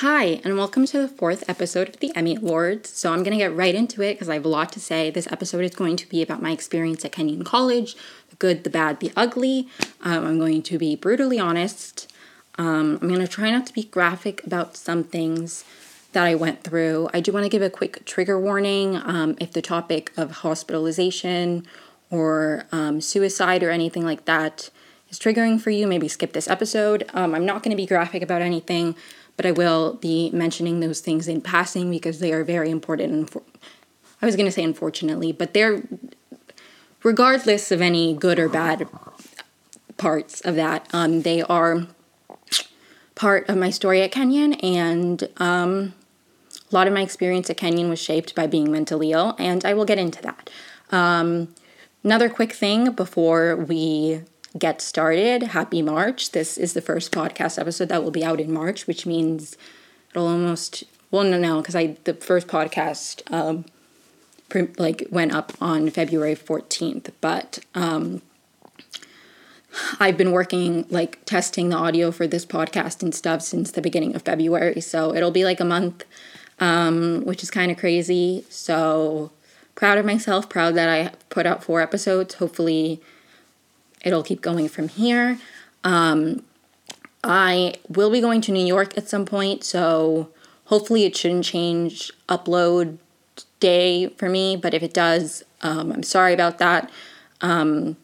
Hi, and welcome to the fourth episode of the Emi Awards. So, I'm going to get right into it because I have a lot to say. This episode is going to be about my experience at Kenyon College the good, the bad, the ugly. Um, I'm going to be brutally honest. Um, I'm going to try not to be graphic about some things that I went through. I do want to give a quick trigger warning um, if the topic of hospitalization or um, suicide or anything like that is triggering for you, maybe skip this episode. Um, I'm not going to be graphic about anything but I will be mentioning those things in passing because they are very important. For, I was going to say unfortunately, but they're regardless of any good or bad parts of that, um, they are part of my story at Kenyon, and um, a lot of my experience at Kenyon was shaped by being mentally ill, and I will get into that. Um, another quick thing before we get started. Happy March. This is the first podcast episode that will be out in March, which means it'll almost well no no because I the first podcast um pre- like went up on February 14th, but um I've been working like testing the audio for this podcast and stuff since the beginning of February, so it'll be like a month um which is kind of crazy. So proud of myself, proud that I put out four episodes. Hopefully it'll keep going from here. Um, I will be going to New York at some point, so hopefully it shouldn't change upload day for me, but if it does, um, I'm sorry about that. Um,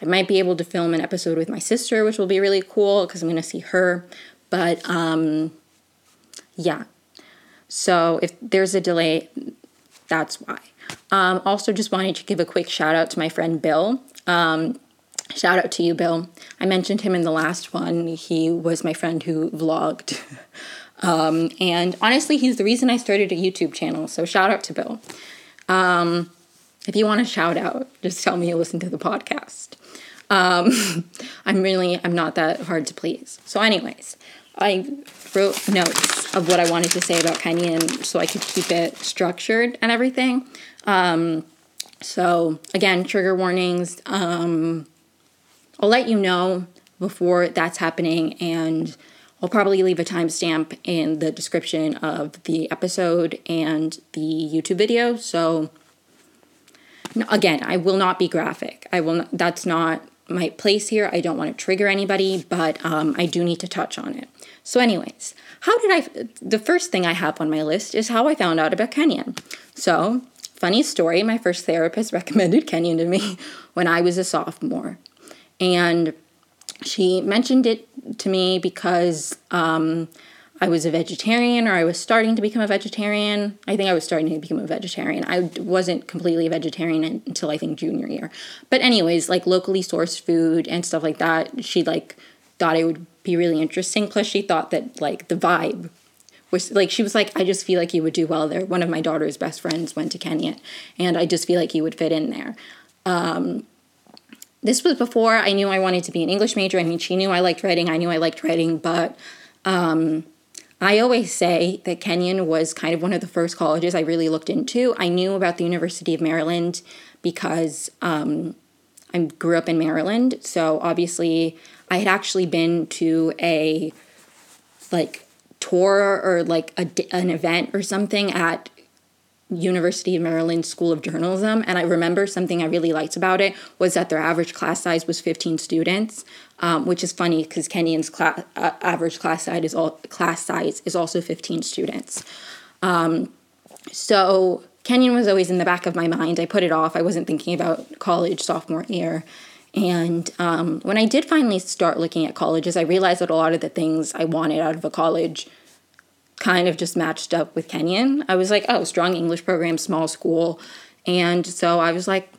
I might be able to film an episode with my sister, which will be really cool because I'm going to see her. But um, yeah, so if there's a delay, that's why. Um, also, just wanted to give a quick shout out to my friend Bill. Shout out to you, Bill. I mentioned him in the last one. He was my friend who vlogged. Um, and honestly, he's the reason I started a YouTube channel. So shout out to Bill. Um, if you want to shout out, just tell me you listen to the podcast. Um, I'm really, I'm not that hard to please. So, anyways, I wrote notes of what I wanted to say about Kenyon so I could keep it structured and everything. Um, so, again, trigger warnings. Um, I'll let you know before that's happening, and I'll probably leave a timestamp in the description of the episode and the YouTube video. So, again, I will not be graphic. I will. Not, that's not my place here. I don't want to trigger anybody, but um, I do need to touch on it. So, anyways, how did I? The first thing I have on my list is how I found out about Kenyon. So, funny story. My first therapist recommended Kenyon to me when I was a sophomore. And she mentioned it to me because um, I was a vegetarian or I was starting to become a vegetarian. I think I was starting to become a vegetarian. I wasn't completely a vegetarian until I think junior year. But anyways, like locally sourced food and stuff like that, she like thought it would be really interesting. Plus she thought that like the vibe was like she was like I just feel like you would do well there. One of my daughter's best friends went to Kenya and I just feel like you would fit in there. Um, this was before I knew I wanted to be an English major. I mean, she knew I liked writing, I knew I liked writing, but um, I always say that Kenyon was kind of one of the first colleges I really looked into. I knew about the University of Maryland because um, I grew up in Maryland, so obviously I had actually been to a like tour or like a, an event or something at University of Maryland School of Journalism, and I remember something I really liked about it was that their average class size was 15 students, um, which is funny because Kenyon's class, uh, average class size is all class size is also 15 students. Um, so Kenyon was always in the back of my mind. I put it off. I wasn't thinking about college sophomore year. And um, when I did finally start looking at colleges, I realized that a lot of the things I wanted out of a college kind of just matched up with Kenyon. I was like, oh, strong English program, small school. And so I was like,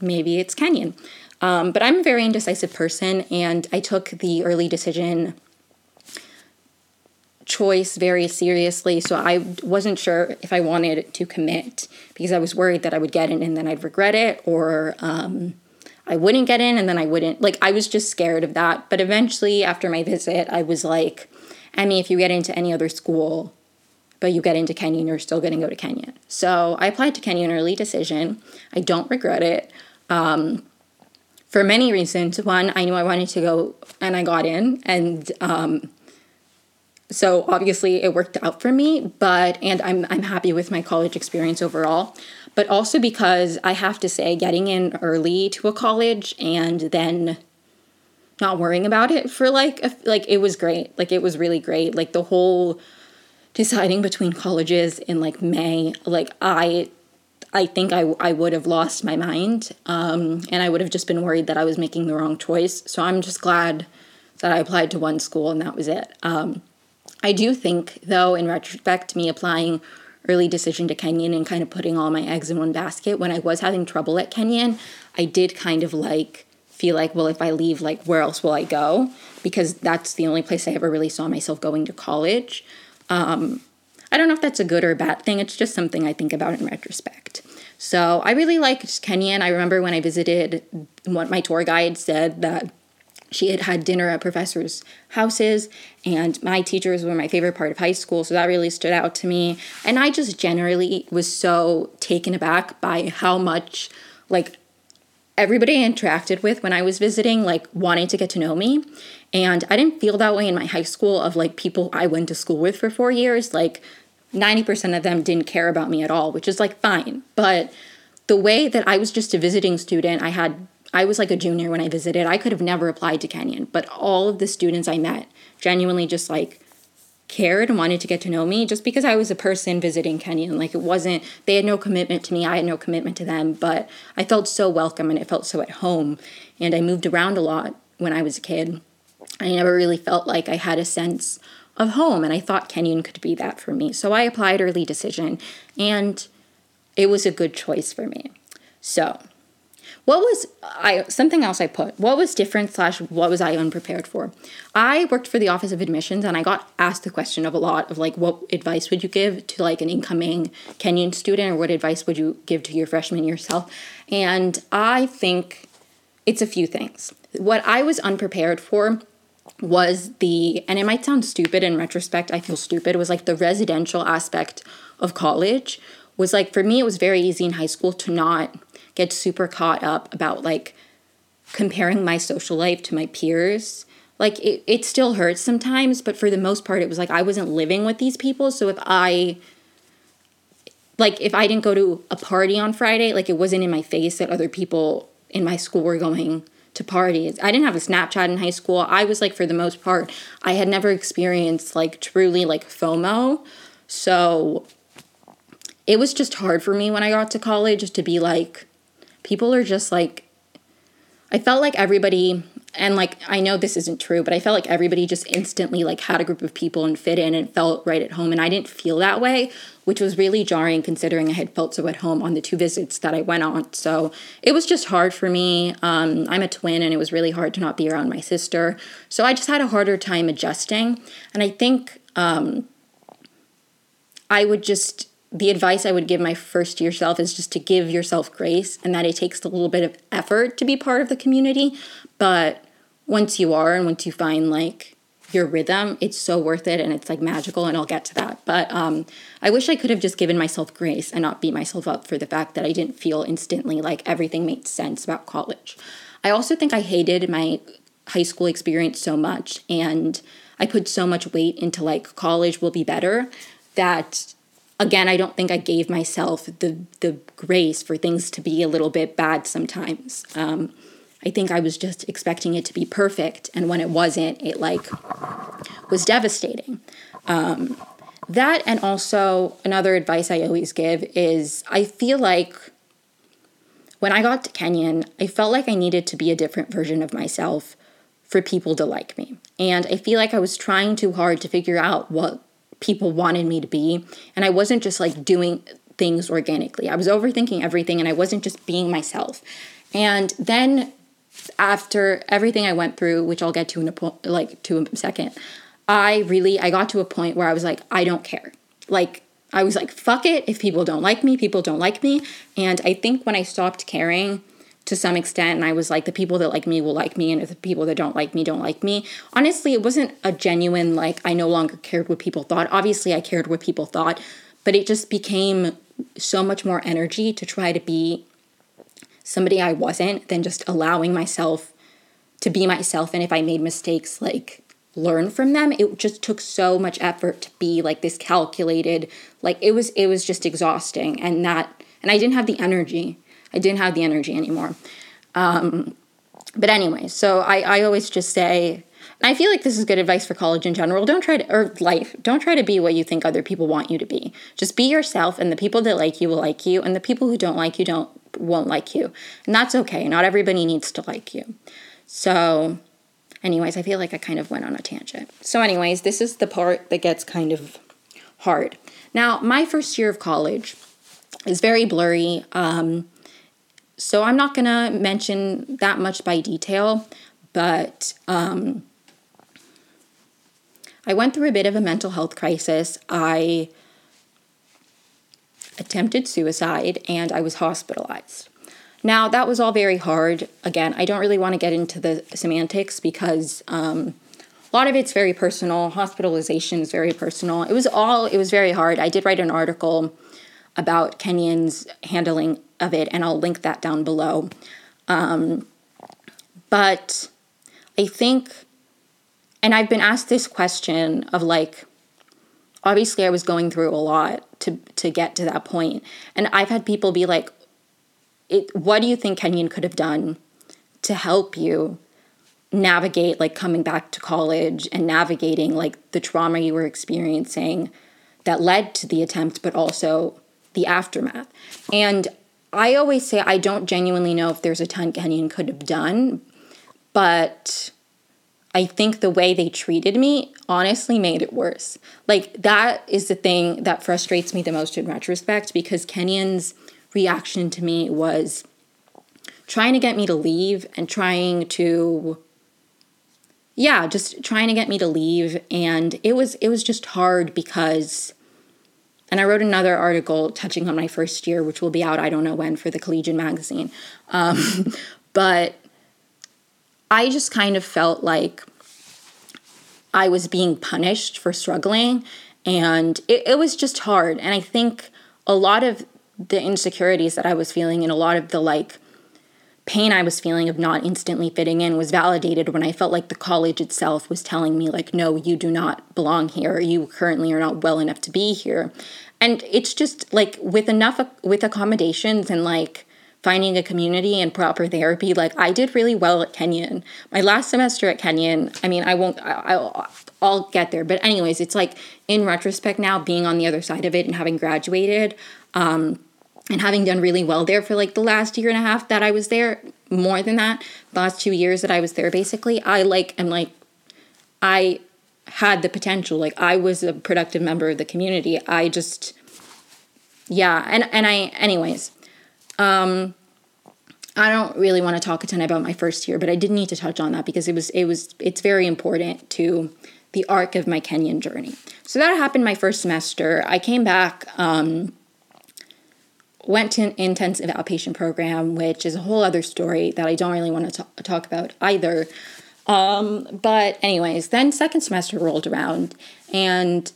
maybe it's Kenyon. Um, but I'm a very indecisive person, and I took the early decision choice very seriously. So I wasn't sure if I wanted to commit because I was worried that I would get in and then I'd regret it, or um, I wouldn't get in and then I wouldn't. Like, I was just scared of that. But eventually, after my visit, I was like, I mean, if you get into any other school, but you get into Kenyon, you're still going to go to Kenyon. So I applied to Kenyon early decision. I don't regret it. Um, for many reasons. One, I knew I wanted to go and I got in. And um, so obviously it worked out for me, but and I'm I'm happy with my college experience overall. But also because I have to say getting in early to a college and then not worrying about it for like a, like it was great. Like it was really great. Like the whole deciding between colleges in like May, like I I think I, I would have lost my mind um, and I would have just been worried that I was making the wrong choice. So I'm just glad that I applied to one school and that was it. Um, I do think, though, in retrospect, me applying early decision to Kenyon and kind of putting all my eggs in one basket, when I was having trouble at Kenyon, I did kind of like feel like, well, if I leave, like, where else will I go? Because that's the only place I ever really saw myself going to college. Um, I don't know if that's a good or a bad thing. It's just something I think about in retrospect. So I really liked Kenyon. I remember when I visited, what my tour guide said that she had had dinner at professors' houses, and my teachers were my favorite part of high school, so that really stood out to me. And I just generally was so taken aback by how much, like, everybody I interacted with when I was visiting, like, wanted to get to know me. And I didn't feel that way in my high school of like people I went to school with for four years. Like, 90% of them didn't care about me at all, which is like fine. But the way that I was just a visiting student, I had I was like a junior when I visited. I could have never applied to Kenyon, but all of the students I met genuinely just like cared and wanted to get to know me just because I was a person visiting Kenyon. Like it wasn't, they had no commitment to me, I had no commitment to them, but I felt so welcome and it felt so at home. And I moved around a lot when I was a kid. I never really felt like I had a sense of home, and I thought Kenyon could be that for me. So I applied early decision, and it was a good choice for me. So what was I something else I put? What was different slash what was I unprepared for? I worked for the Office of Admissions and I got asked the question of a lot of like what advice would you give to like an incoming Kenyon student or what advice would you give to your freshman yourself? And I think it's a few things. What I was unprepared for was the and it might sound stupid in retrospect, I feel stupid, was like the residential aspect of college was like for me it was very easy in high school to not get super caught up about like comparing my social life to my peers. Like it, it still hurts sometimes, but for the most part, it was like I wasn't living with these people. So if I, like, if I didn't go to a party on Friday, like it wasn't in my face that other people in my school were going to parties. I didn't have a Snapchat in high school. I was like, for the most part, I had never experienced like truly like FOMO. So it was just hard for me when I got to college to be like, people are just like I felt like everybody and like I know this isn't true, but I felt like everybody just instantly like had a group of people and fit in and felt right at home and I didn't feel that way, which was really jarring considering I had felt so at home on the two visits that I went on. So, it was just hard for me. Um, I'm a twin and it was really hard to not be around my sister. So, I just had a harder time adjusting and I think um, I would just the advice I would give my first year self is just to give yourself grace and that it takes a little bit of effort to be part of the community. But once you are and once you find like your rhythm, it's so worth it and it's like magical and I'll get to that. But um, I wish I could have just given myself grace and not beat myself up for the fact that I didn't feel instantly like everything made sense about college. I also think I hated my high school experience so much and I put so much weight into like college will be better that again, I don't think I gave myself the the grace for things to be a little bit bad sometimes. Um, I think I was just expecting it to be perfect, and when it wasn't, it like was devastating. Um, that and also another advice I always give is I feel like when I got to Kenyon, I felt like I needed to be a different version of myself for people to like me. And I feel like I was trying too hard to figure out what people wanted me to be. And I wasn't just like doing things organically. I was overthinking everything and I wasn't just being myself. And then after everything I went through, which I'll get to in a po- like to a second, I really I got to a point where I was like I don't care. Like I was like fuck it if people don't like me, people don't like me. And I think when I stopped caring to some extent and I was like the people that like me will like me and if the people that don't like me don't like me. Honestly, it wasn't a genuine like I no longer cared what people thought. Obviously, I cared what people thought, but it just became so much more energy to try to be somebody I wasn't than just allowing myself to be myself and if I made mistakes like learn from them it just took so much effort to be like this calculated like it was it was just exhausting and that and i didn't have the energy i didn't have the energy anymore um but anyway so i i always just say and I feel like this is good advice for college in general. Don't try to, or life, don't try to be what you think other people want you to be. Just be yourself, and the people that like you will like you, and the people who don't like you don't won't like you. And that's okay. Not everybody needs to like you. So, anyways, I feel like I kind of went on a tangent. So, anyways, this is the part that gets kind of hard. Now, my first year of college is very blurry. Um, so, I'm not going to mention that much by detail, but um, I went through a bit of a mental health crisis. I attempted suicide and I was hospitalized. Now, that was all very hard. Again, I don't really want to get into the semantics because um, a lot of it's very personal. Hospitalization is very personal. It was all, it was very hard. I did write an article about Kenyon's handling of it, and I'll link that down below. Um, but I think and I've been asked this question of like, obviously I was going through a lot to to get to that point, and I've had people be like, "It, what do you think Kenyon could have done to help you navigate like coming back to college and navigating like the trauma you were experiencing that led to the attempt, but also the aftermath?" And I always say I don't genuinely know if there's a ton Kenyon could have done, but I think the way they treated me honestly made it worse. Like, that is the thing that frustrates me the most in retrospect because Kenyon's reaction to me was trying to get me to leave and trying to yeah just trying to get me to leave and it was it was just hard because and i wrote another article touching on my first year which will be out i don't know when for the collegian magazine um, but I just kind of felt like I was being punished for struggling. And it, it was just hard. And I think a lot of the insecurities that I was feeling and a lot of the like pain I was feeling of not instantly fitting in was validated when I felt like the college itself was telling me, like, no, you do not belong here. You currently are not well enough to be here. And it's just like with enough, with accommodations and like, finding a community and proper therapy. Like I did really well at Kenyon. My last semester at Kenyon, I mean, I won't, I, will I'll get there. But anyways, it's like in retrospect now, being on the other side of it and having graduated, um, and having done really well there for like the last year and a half that I was there, more than that, the last two years that I was there, basically, I like am like, I had the potential. Like I was a productive member of the community. I just, yeah, and and I, anyways, um, I don't really want to talk a ton about my first year, but I did need to touch on that because it was it was it's very important to the arc of my Kenyon journey. So that happened my first semester. I came back, um, went to an intensive outpatient program, which is a whole other story that I don't really want to t- talk about either. Um, but anyways, then second semester rolled around, and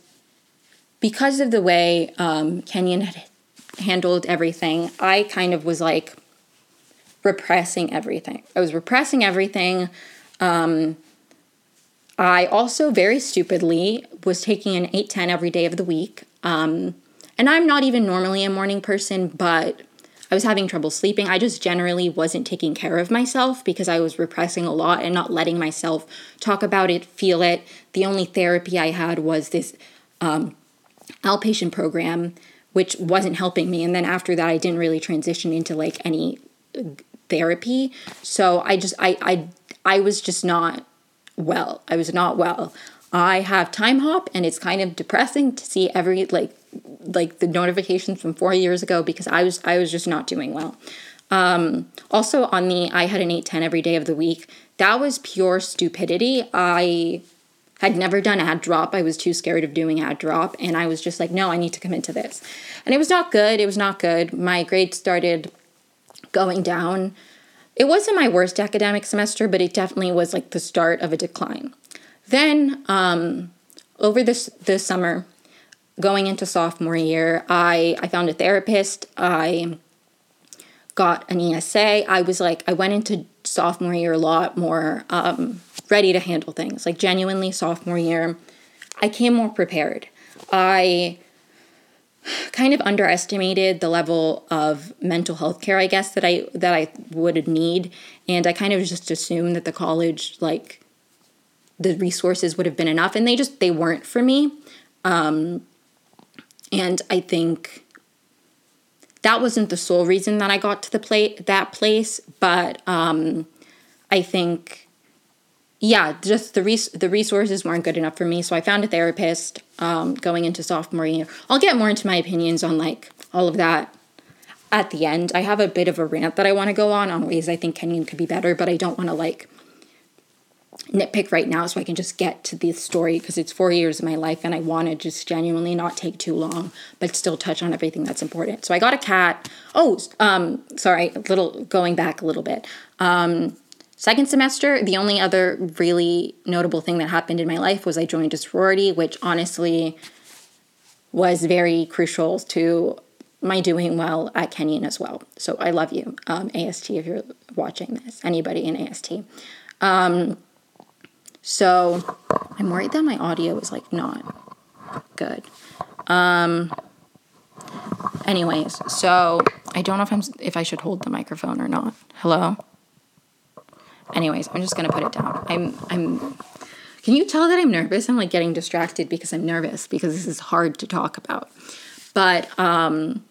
because of the way um, Kenyon had handled everything, I kind of was like repressing everything. I was repressing everything. Um, I also very stupidly was taking an 810 every day of the week. Um, and I'm not even normally a morning person, but I was having trouble sleeping. I just generally wasn't taking care of myself because I was repressing a lot and not letting myself talk about it, feel it. The only therapy I had was this um, outpatient program which wasn't helping me. And then after that, I didn't really transition into like any therapy. So I just, I, I, I was just not well. I was not well. I have Timehop and it's kind of depressing to see every like like the notifications from 4 years ago because I was I was just not doing well. Um also on the I had an 810 every day of the week. That was pure stupidity. I had never done add drop. I was too scared of doing add drop. And I was just like, no, I need to commit to this. And it was not good. It was not good. My grades started going down. It wasn't my worst academic semester, but it definitely was like the start of a decline. Then, um, over this this summer, going into sophomore year, I I found a therapist. I got an ESA. I was like, I went into sophomore year a lot more um, ready to handle things. Like genuinely sophomore year, I came more prepared. I kind of underestimated the level of mental health care I guess that I that I would need and I kind of just assumed that the college like the resources would have been enough and they just they weren't for me um, and I think that wasn't the sole reason that I got to the play that place but um, I think yeah, just the res- the resources weren't good enough for me. So I found a therapist um, going into sophomore year. I'll get more into my opinions on like all of that at the end. I have a bit of a rant that I want to go on on ways I think Kenyon could be better, but I don't want to like nitpick right now so I can just get to the story because it's four years of my life and I want to just genuinely not take too long, but still touch on everything that's important. So I got a cat. Oh, um, sorry, a little going back a little bit. Um, Second semester, the only other really notable thing that happened in my life was I joined a sorority, which honestly was very crucial to my doing well at Kenyon as well. So I love you, um, AST, if you're watching this, anybody in AST. Um, so I'm worried that my audio is like not good. Um, anyways, so I don't know if I'm if I should hold the microphone or not. Hello. Anyways, I'm just gonna put it down. I'm I'm can you tell that I'm nervous? I'm like getting distracted because I'm nervous because this is hard to talk about. But um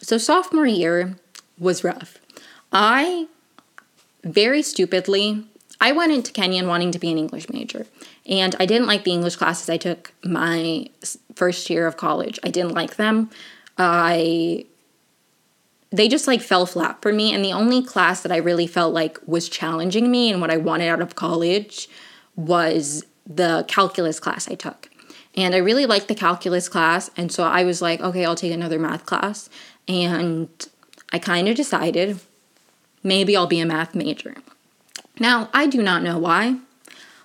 so sophomore year was rough. I very stupidly I went into Kenyon wanting to be an English major. And I didn't like the English classes I took my first year of college. I didn't like them. I they just like fell flat for me. And the only class that I really felt like was challenging me and what I wanted out of college was the calculus class I took. And I really liked the calculus class. And so I was like, okay, I'll take another math class. And I kind of decided maybe I'll be a math major. Now, I do not know why.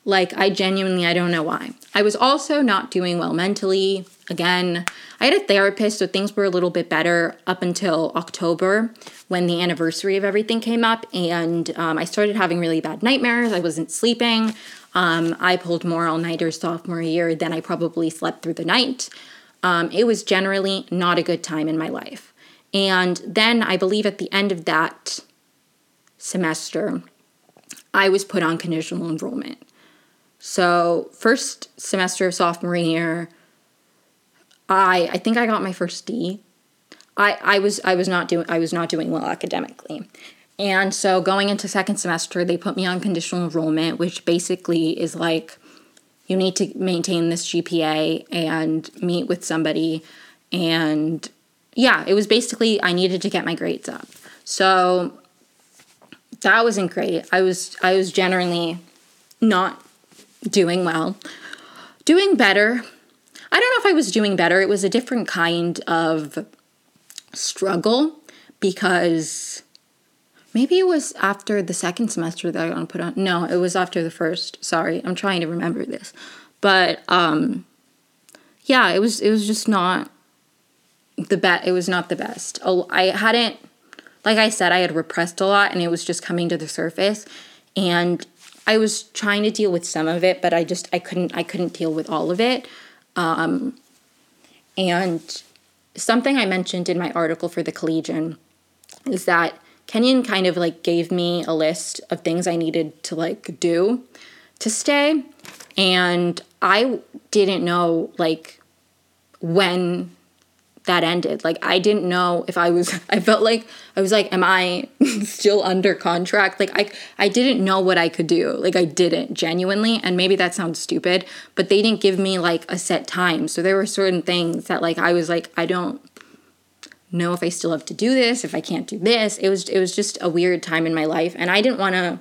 Like, I genuinely, I don't know why. I was also not doing well mentally. Again, I had a therapist, so things were a little bit better up until October when the anniversary of everything came up. And um, I started having really bad nightmares. I wasn't sleeping. Um, I pulled more all nighters sophomore year than I probably slept through the night. Um, it was generally not a good time in my life. And then I believe at the end of that semester, I was put on conditional enrollment. So, first semester of sophomore year, I I think I got my first D. I I was I was not doing I was not doing well academically. And so going into second semester, they put me on conditional enrollment, which basically is like you need to maintain this GPA and meet with somebody and yeah, it was basically I needed to get my grades up. So that wasn't great. I was I was generally not doing well. Doing better. I don't know if I was doing better. It was a different kind of struggle because maybe it was after the second semester that I put on. No, it was after the first. Sorry, I'm trying to remember this. But um yeah, it was it was just not the best. It was not the best. I hadn't like I said, I had repressed a lot and it was just coming to the surface. And I was trying to deal with some of it, but I just I couldn't I couldn't deal with all of it. Um, and something I mentioned in my article for the Collegian is that Kenyon kind of like gave me a list of things I needed to like do to stay, and I didn't know like when that ended. Like I didn't know if I was I felt like I was like am I still under contract? Like I I didn't know what I could do. Like I didn't genuinely and maybe that sounds stupid, but they didn't give me like a set time. So there were certain things that like I was like I don't know if I still have to do this, if I can't do this. It was it was just a weird time in my life and I didn't want to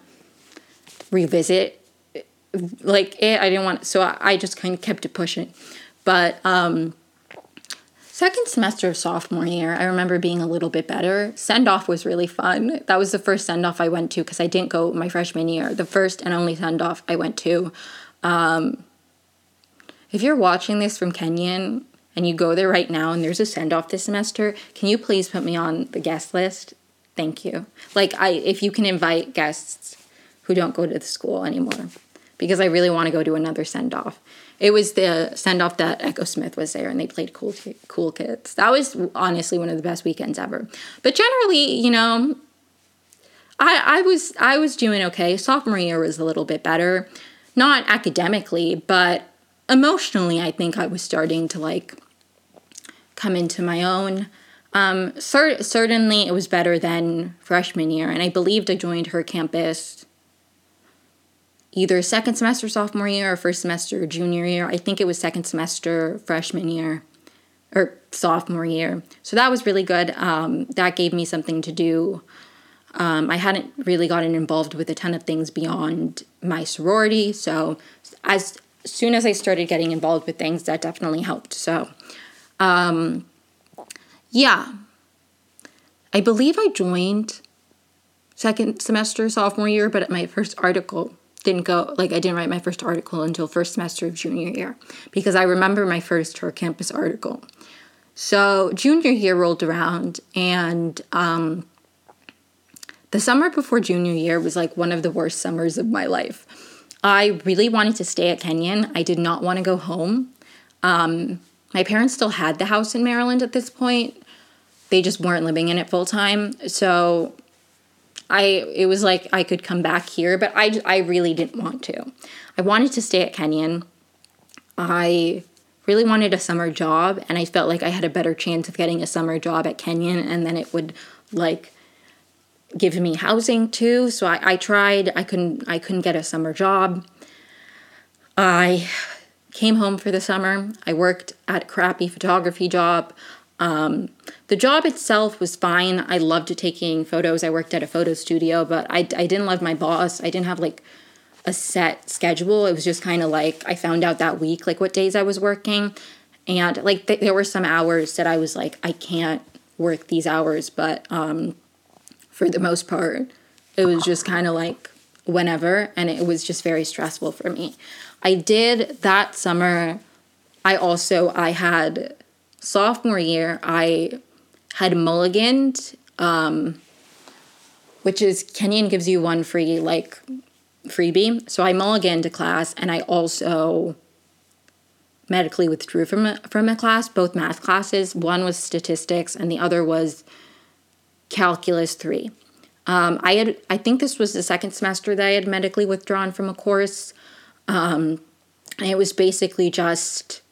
revisit like it. I didn't want so I, I just kind of kept it pushing. But um Second semester of sophomore year, I remember being a little bit better. Send off was really fun. That was the first send off I went to because I didn't go my freshman year. The first and only send off I went to. Um, if you're watching this from Kenyon and you go there right now and there's a send off this semester, can you please put me on the guest list? Thank you. Like I if you can invite guests who don't go to the school anymore, because I really want to go to another send off. It was the send off that Echosmith was there and they played cool cool kids. That was honestly one of the best weekends ever. But generally, you know, I I was I was doing okay. Sophomore year was a little bit better. Not academically, but emotionally I think I was starting to like come into my own. Um, cer- certainly, it was better than freshman year, and I believed I joined her campus either second semester sophomore year or first semester junior year. I think it was second semester freshman year or sophomore year. So that was really good. Um, that gave me something to do. Um, I hadn't really gotten involved with a ton of things beyond my sorority. So as soon as I started getting involved with things, that definitely helped. So, um, yeah, I believe I joined second semester sophomore year, but my first article didn't go like I didn't write my first article until first semester of junior year because I remember my first her campus article. So junior year rolled around and um, the summer before junior year was like one of the worst summers of my life. I really wanted to stay at Kenyon. I did not want to go home. Um, my parents still had the house in Maryland at this point. They just weren't living in it full time. So I it was like I could come back here, but I I really didn't want to. I wanted to stay at Kenyon. I really wanted a summer job and I felt like I had a better chance of getting a summer job at Kenyon and then it would like give me housing too. So I, I tried. I couldn't I couldn't get a summer job. I came home for the summer. I worked at a crappy photography job. Um, the job itself was fine. I loved taking photos. I worked at a photo studio, but I, I didn't love my boss. I didn't have like a set schedule. It was just kind of like I found out that week, like what days I was working. And like th- there were some hours that I was like, I can't work these hours, but um, for the most part, it was just kind of like whenever, and it was just very stressful for me. I did that summer. I also I had sophomore year, I had mulliganed, um, which is Kenyon gives you one free like freebie. So I mulliganed to class, and I also medically withdrew from a, from a class, both math classes. One was statistics, and the other was calculus three. Um, I had I think this was the second semester that I had medically withdrawn from a course. Um, and it was basically just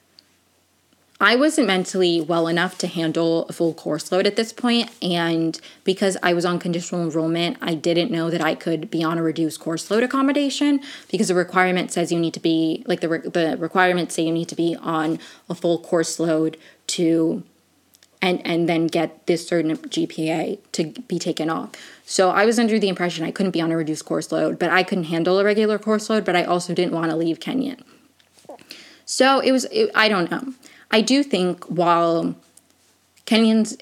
I wasn't mentally well enough to handle a full course load at this point, and because I was on conditional enrollment, I didn't know that I could be on a reduced course load accommodation because the requirement says you need to be like the re- the requirements say you need to be on a full course load to and and then get this certain GPA to be taken off. So I was under the impression I couldn't be on a reduced course load, but I couldn't handle a regular course load, but I also didn't want to leave Kenyon. So it was it, I don't know. I do think while Kenyon's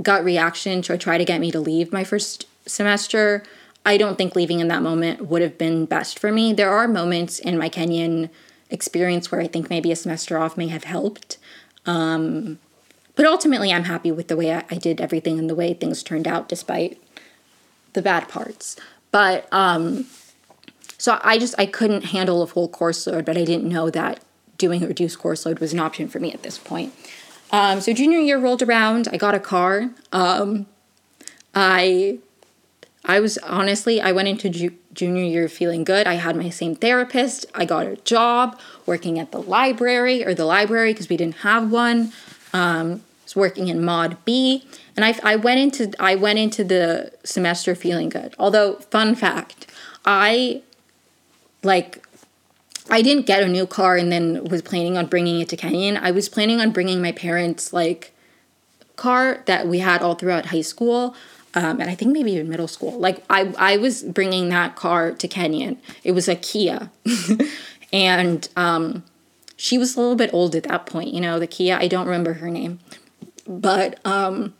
gut reaction to try to get me to leave my first semester, I don't think leaving in that moment would have been best for me. There are moments in my Kenyon experience where I think maybe a semester off may have helped. Um, but ultimately, I'm happy with the way I, I, did everything and the way things turned out, despite the bad parts. But um, so I just I couldn't handle a full course load, but I didn't know that doing a reduced course load was an option for me at this point. Um, so junior year rolled around. I got a car. Um, I I was honestly I went into ju- junior year feeling good. I had my same therapist. I got a job working at the library or the library because we didn't have one. Um, I was working in Mod B, and I, I went into I went into the semester feeling good. Although, fun fact, I like I didn't get a new car and then was planning on bringing it to Kenyon. I was planning on bringing my parents' like car that we had all throughout high school. Um, and I think maybe even middle school. Like I, I was bringing that car to Kenyon. It was a Kia, and um, she was a little bit old at that point. You know, the Kia. I don't remember her name, but um,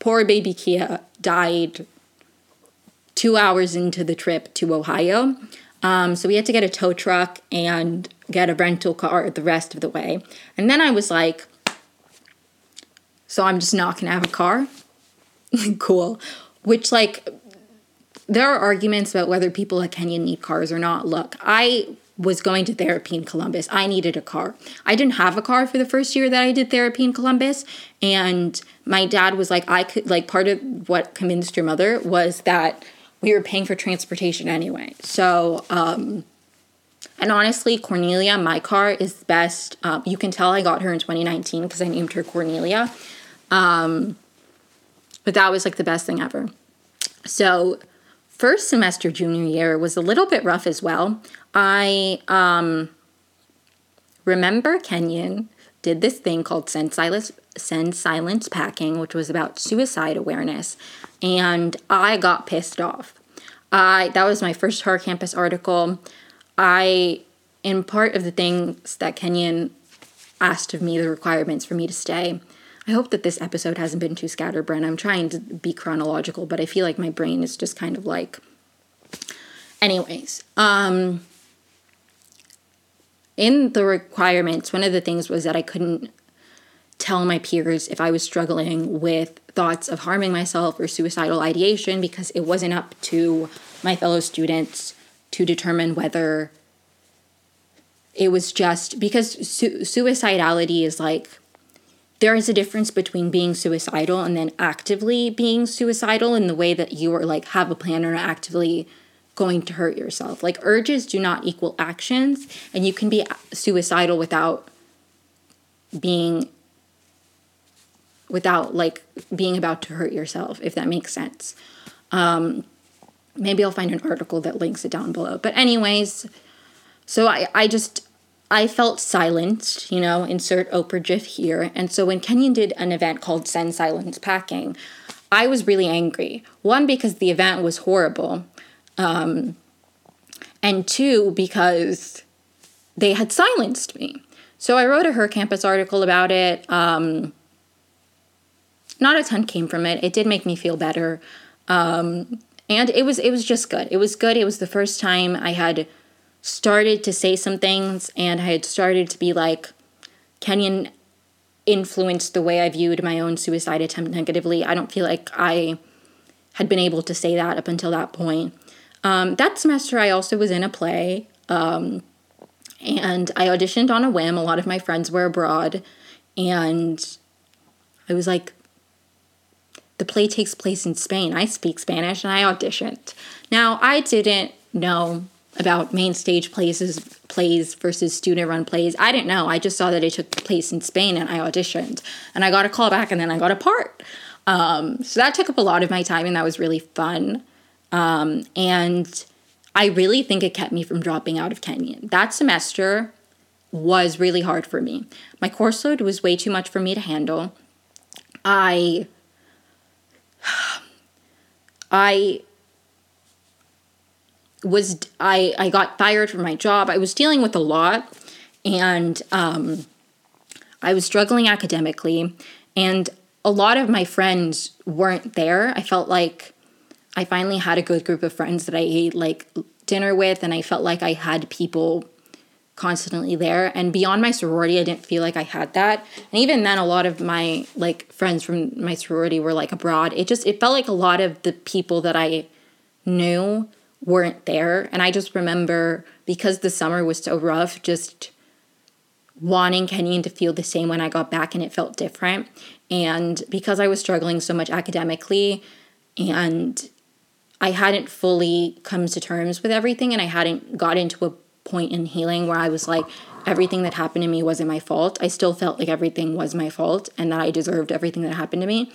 poor baby Kia died two hours into the trip to Ohio. Um, so we had to get a tow truck and get a rental car the rest of the way. And then I was like, so I'm just not gonna have a car? cool. Which, like, there are arguments about whether people at Kenyon need cars or not. Look, I was going to therapy in Columbus. I needed a car. I didn't have a car for the first year that I did therapy in Columbus. And my dad was like, I could, like, part of what convinced your mother was that we were paying for transportation anyway. So, um, and honestly, Cornelia, my car is the best. Um, you can tell I got her in 2019 because I named her Cornelia. Um, but that was like the best thing ever. So, first semester junior year was a little bit rough as well. I um, remember Kenyon did this thing called Send Silence, Send Silence Packing, which was about suicide awareness, and I got pissed off. I that was my first Her Campus article. I, in part of the things that Kenyon asked of me, the requirements for me to stay. I hope that this episode hasn't been too scatterbrained. I'm trying to be chronological, but I feel like my brain is just kind of like. Anyways, um, in the requirements, one of the things was that I couldn't tell my peers if I was struggling with thoughts of harming myself or suicidal ideation because it wasn't up to my fellow students to determine whether it was just because su- suicidality is like there is a difference between being suicidal and then actively being suicidal in the way that you are like have a plan or actively going to hurt yourself. Like urges do not equal actions, and you can be suicidal without being without like being about to hurt yourself, if that makes sense. Um, maybe I'll find an article that links it down below. But anyways, so I, I just I felt silenced, you know, insert Oprah GIF here. And so when Kenyon did an event called Send Silence Packing, I was really angry. One, because the event was horrible. Um, and two, because they had silenced me. So I wrote a Her Campus article about it. Um, not a ton came from it. It did make me feel better. Um, and it was it was just good. It was good. It was the first time I had started to say some things and I had started to be like Kenyon influenced the way I viewed my own suicide attempt negatively. I don't feel like I had been able to say that up until that point. Um, that semester, I also was in a play, um, and I auditioned on a whim. A lot of my friends were abroad, and I was like, the play takes place in Spain. I speak Spanish, and I auditioned. Now, I didn't know about main stage plays plays versus student run plays. I didn't know. I just saw that it took place in Spain and I auditioned and I got a call back and then I got a part. Um, so that took up a lot of my time and that was really fun. Um, and I really think it kept me from dropping out of Kenyon. That semester was really hard for me. My course load was way too much for me to handle. I I was I I got fired from my job. I was dealing with a lot and um, I was struggling academically and a lot of my friends weren't there. I felt like I finally had a good group of friends that I ate like dinner with, and I felt like I had people constantly there. And beyond my sorority, I didn't feel like I had that. And even then, a lot of my like friends from my sorority were like abroad. It just it felt like a lot of the people that I knew weren't there. And I just remember because the summer was so rough, just wanting Kenyon to feel the same when I got back and it felt different. And because I was struggling so much academically and I hadn't fully come to terms with everything and I hadn't got into a point in healing where I was like, everything that happened to me wasn't my fault. I still felt like everything was my fault and that I deserved everything that happened to me.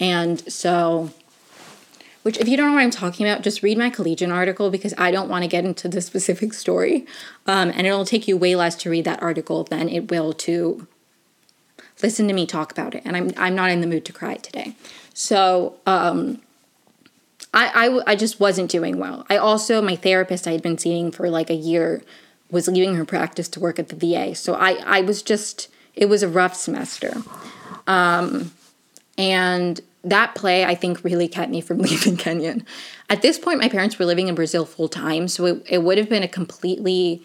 And so, which, if you don't know what I'm talking about, just read my collegian article because I don't want to get into the specific story. Um, and it'll take you way less to read that article than it will to listen to me talk about it. And I'm, I'm not in the mood to cry today. So, um, I, I, I just wasn't doing well. I also, my therapist I had been seeing for like a year was leaving her practice to work at the VA. So I, I was just, it was a rough semester. Um, and that play, I think, really kept me from leaving Kenyon. At this point, my parents were living in Brazil full time. So it, it would have been a completely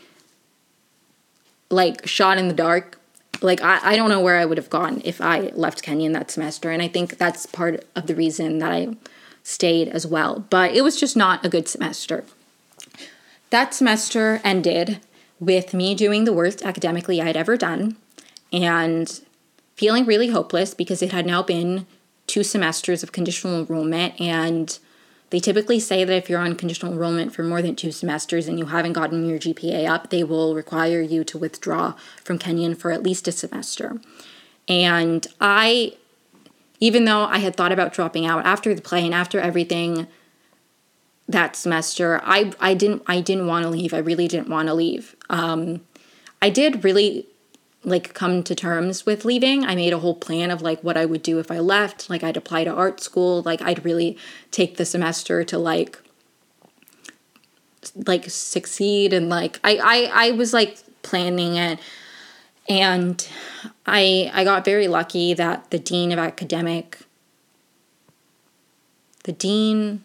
like shot in the dark. Like, I, I don't know where I would have gone if I left Kenyon that semester. And I think that's part of the reason that I stayed as well. But it was just not a good semester. That semester ended with me doing the worst academically I'd ever done and feeling really hopeless because it had now been two semesters of conditional enrollment and they typically say that if you're on conditional enrollment for more than two semesters and you haven't gotten your GPA up, they will require you to withdraw from Kenyon for at least a semester. And I, even though I had thought about dropping out after the play and after everything that semester, I I didn't I didn't want to leave. I really didn't want to leave. Um, I did really like come to terms with leaving. I made a whole plan of like what I would do if I left. Like I'd apply to art school. Like I'd really take the semester to like like succeed and like I I I was like planning it and I I got very lucky that the dean of academic the dean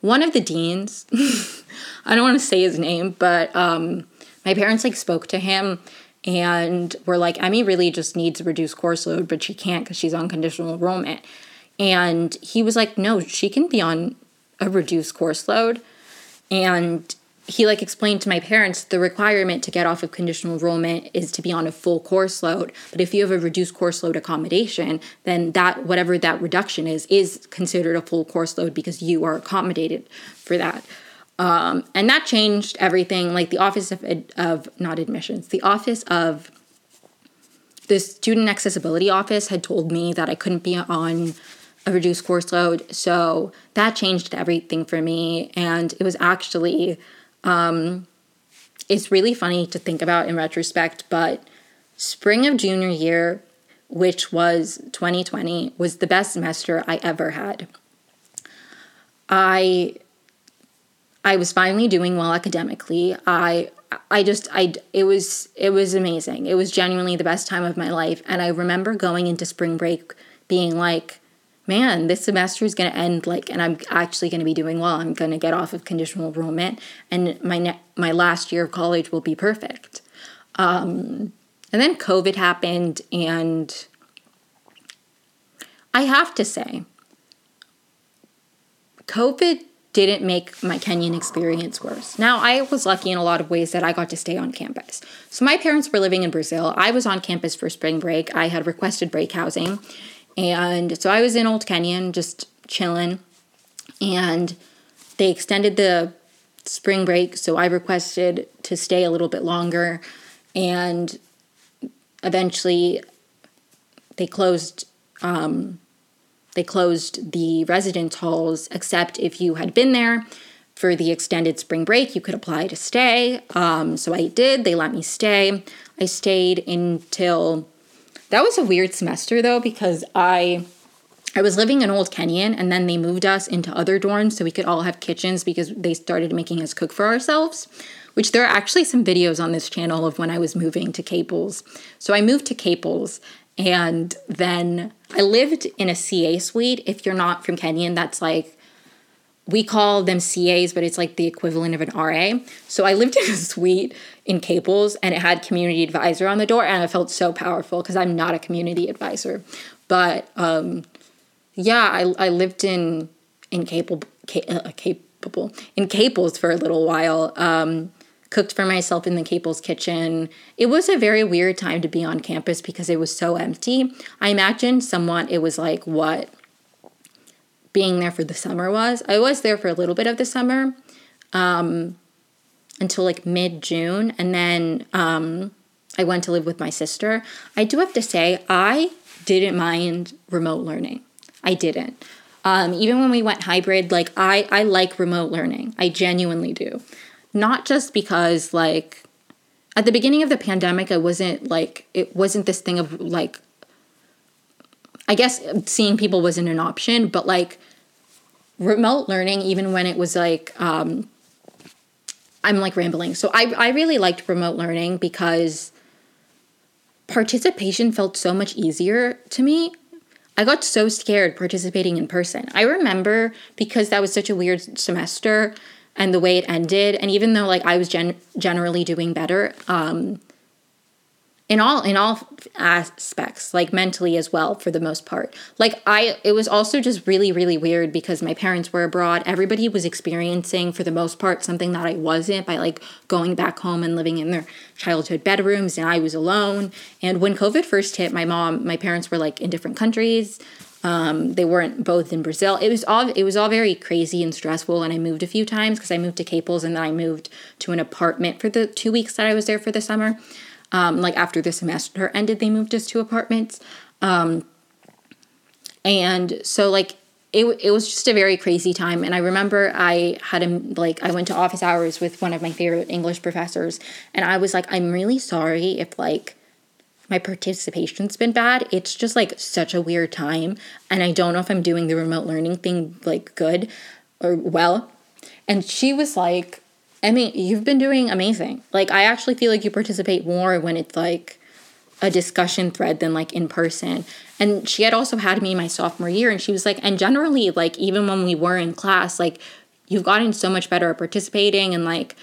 one of the deans I don't want to say his name but um my parents like spoke to him and we're like, Emi really just needs a reduced course load, but she can't because she's on conditional enrollment. And he was like, no, she can be on a reduced course load. And he like explained to my parents the requirement to get off of conditional enrollment is to be on a full course load but if you have a reduced course load accommodation then that whatever that reduction is is considered a full course load because you are accommodated for that um, and that changed everything. Like the Office of, of not admissions, the Office of the Student Accessibility Office had told me that I couldn't be on a reduced course load. So that changed everything for me. And it was actually, um, it's really funny to think about in retrospect, but spring of junior year, which was 2020, was the best semester I ever had. I I was finally doing well academically. I I just I it was it was amazing. It was genuinely the best time of my life and I remember going into spring break being like man, this semester is going to end like and I'm actually going to be doing well. I'm going to get off of conditional enrollment and my ne- my last year of college will be perfect. Um, and then COVID happened and I have to say COVID didn't make my Kenyon experience worse. Now, I was lucky in a lot of ways that I got to stay on campus. So, my parents were living in Brazil. I was on campus for spring break. I had requested break housing. And so I was in Old Kenyon just chilling. And they extended the spring break. So I requested to stay a little bit longer. And eventually they closed um, they closed the residence halls, except if you had been there for the extended spring break, you could apply to stay. Um, so I did. They let me stay. I stayed until that was a weird semester though because I I was living in Old Kenyon and then they moved us into other dorms so we could all have kitchens because they started making us cook for ourselves. Which there are actually some videos on this channel of when I was moving to Caples. So I moved to Caples and then I lived in a CA suite. If you're not from Kenyon, that's like, we call them CAs, but it's like the equivalent of an RA. So I lived in a suite in Caples and it had community advisor on the door. And I felt so powerful because I'm not a community advisor. But um, yeah, I, I lived in, in Capable, uh, capable, in Caples for a little while. Um, cooked for myself in the Caples kitchen. It was a very weird time to be on campus because it was so empty. I imagine somewhat it was like what being there for the summer was. I was there for a little bit of the summer um, until like mid June, and then um, I went to live with my sister. I do have to say, I didn't mind remote learning. I didn't. Um, even when we went hybrid, like I, I like remote learning. I genuinely do not just because like at the beginning of the pandemic, I wasn't like it wasn't this thing of like I guess seeing people wasn't an option, but like remote learning, even when it was like um, I'm like rambling. So I I really liked remote learning because participation felt so much easier to me. I got so scared participating in person. I remember because that was such a weird semester and the way it ended and even though like i was gen- generally doing better um in all in all aspects like mentally as well for the most part like i it was also just really really weird because my parents were abroad everybody was experiencing for the most part something that i wasn't by like going back home and living in their childhood bedrooms and i was alone and when covid first hit my mom my parents were like in different countries um, they weren't both in Brazil. It was all it was all very crazy and stressful. And I moved a few times because I moved to Caples and then I moved to an apartment for the two weeks that I was there for the summer. Um, like after the semester ended, they moved us to apartments. Um, and so like it, it was just a very crazy time. And i remember i had a like i went to office hours with one of my favorite english professors. And i was like i'm really sorry if like my participation's been bad. It's just like such a weird time. And i don't know if i'm doing the remote learning thing like good or well. And she was like I mean, you've been doing amazing. Like, I actually feel like you participate more when it's like a discussion thread than like in person. And she had also had me my sophomore year, and she was like, and generally, like, even when we were in class, like, you've gotten so much better at participating, and like,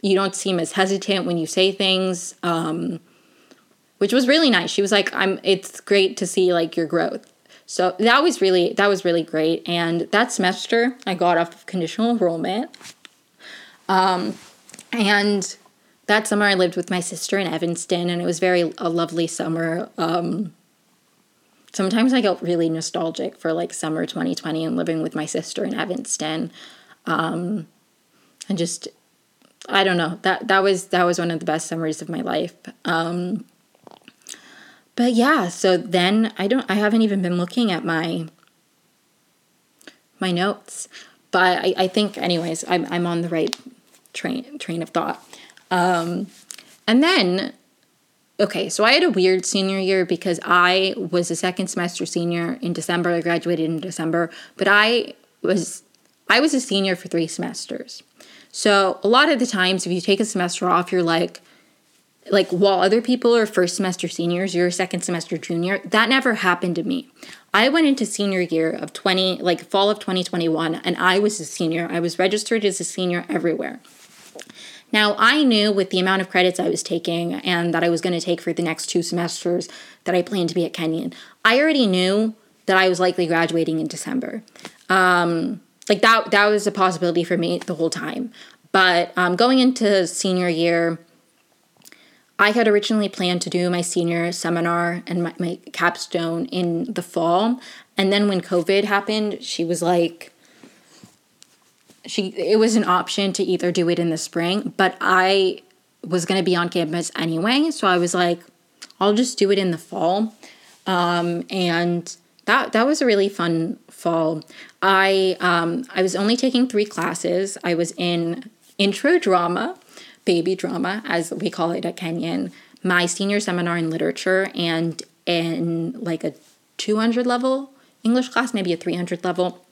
you don't seem as hesitant when you say things. Um, which was really nice. She was like, I'm it's great to see like your growth. So that was really that was really great. And that semester I got off of conditional enrollment um, and that summer I lived with my sister in Evanston, and it was very a lovely summer. Um, sometimes I get really nostalgic for like summer 2020 and living with my sister in Evanston. Um, and just I don't know that that was that was one of the best summers of my life. Um, but yeah, so then I don't I haven't even been looking at my my notes, but I, I think anyways I'm I'm on the right train train of thought. Um, and then, okay, so I had a weird senior year because I was a second semester senior in December. I graduated in December, but I was I was a senior for three semesters. So a lot of the times, if you take a semester off, you're like, like while other people are first semester seniors, you're a second semester junior. That never happened to me. I went into senior year of 20, like fall of 2021, and I was a senior. I was registered as a senior everywhere. Now, I knew with the amount of credits I was taking and that I was going to take for the next two semesters that I planned to be at Kenyon, I already knew that I was likely graduating in December. Um, like that, that was a possibility for me the whole time. But um, going into senior year, I had originally planned to do my senior seminar and my, my capstone in the fall. And then when COVID happened, she was like, she it was an option to either do it in the spring, but I was going to be on campus anyway, so I was like, I'll just do it in the fall. Um, and that that was a really fun fall. I um, I was only taking three classes. I was in intro drama, baby drama, as we call it at Kenyon, my senior seminar in literature, and in like a 200 level English class, maybe a 300 level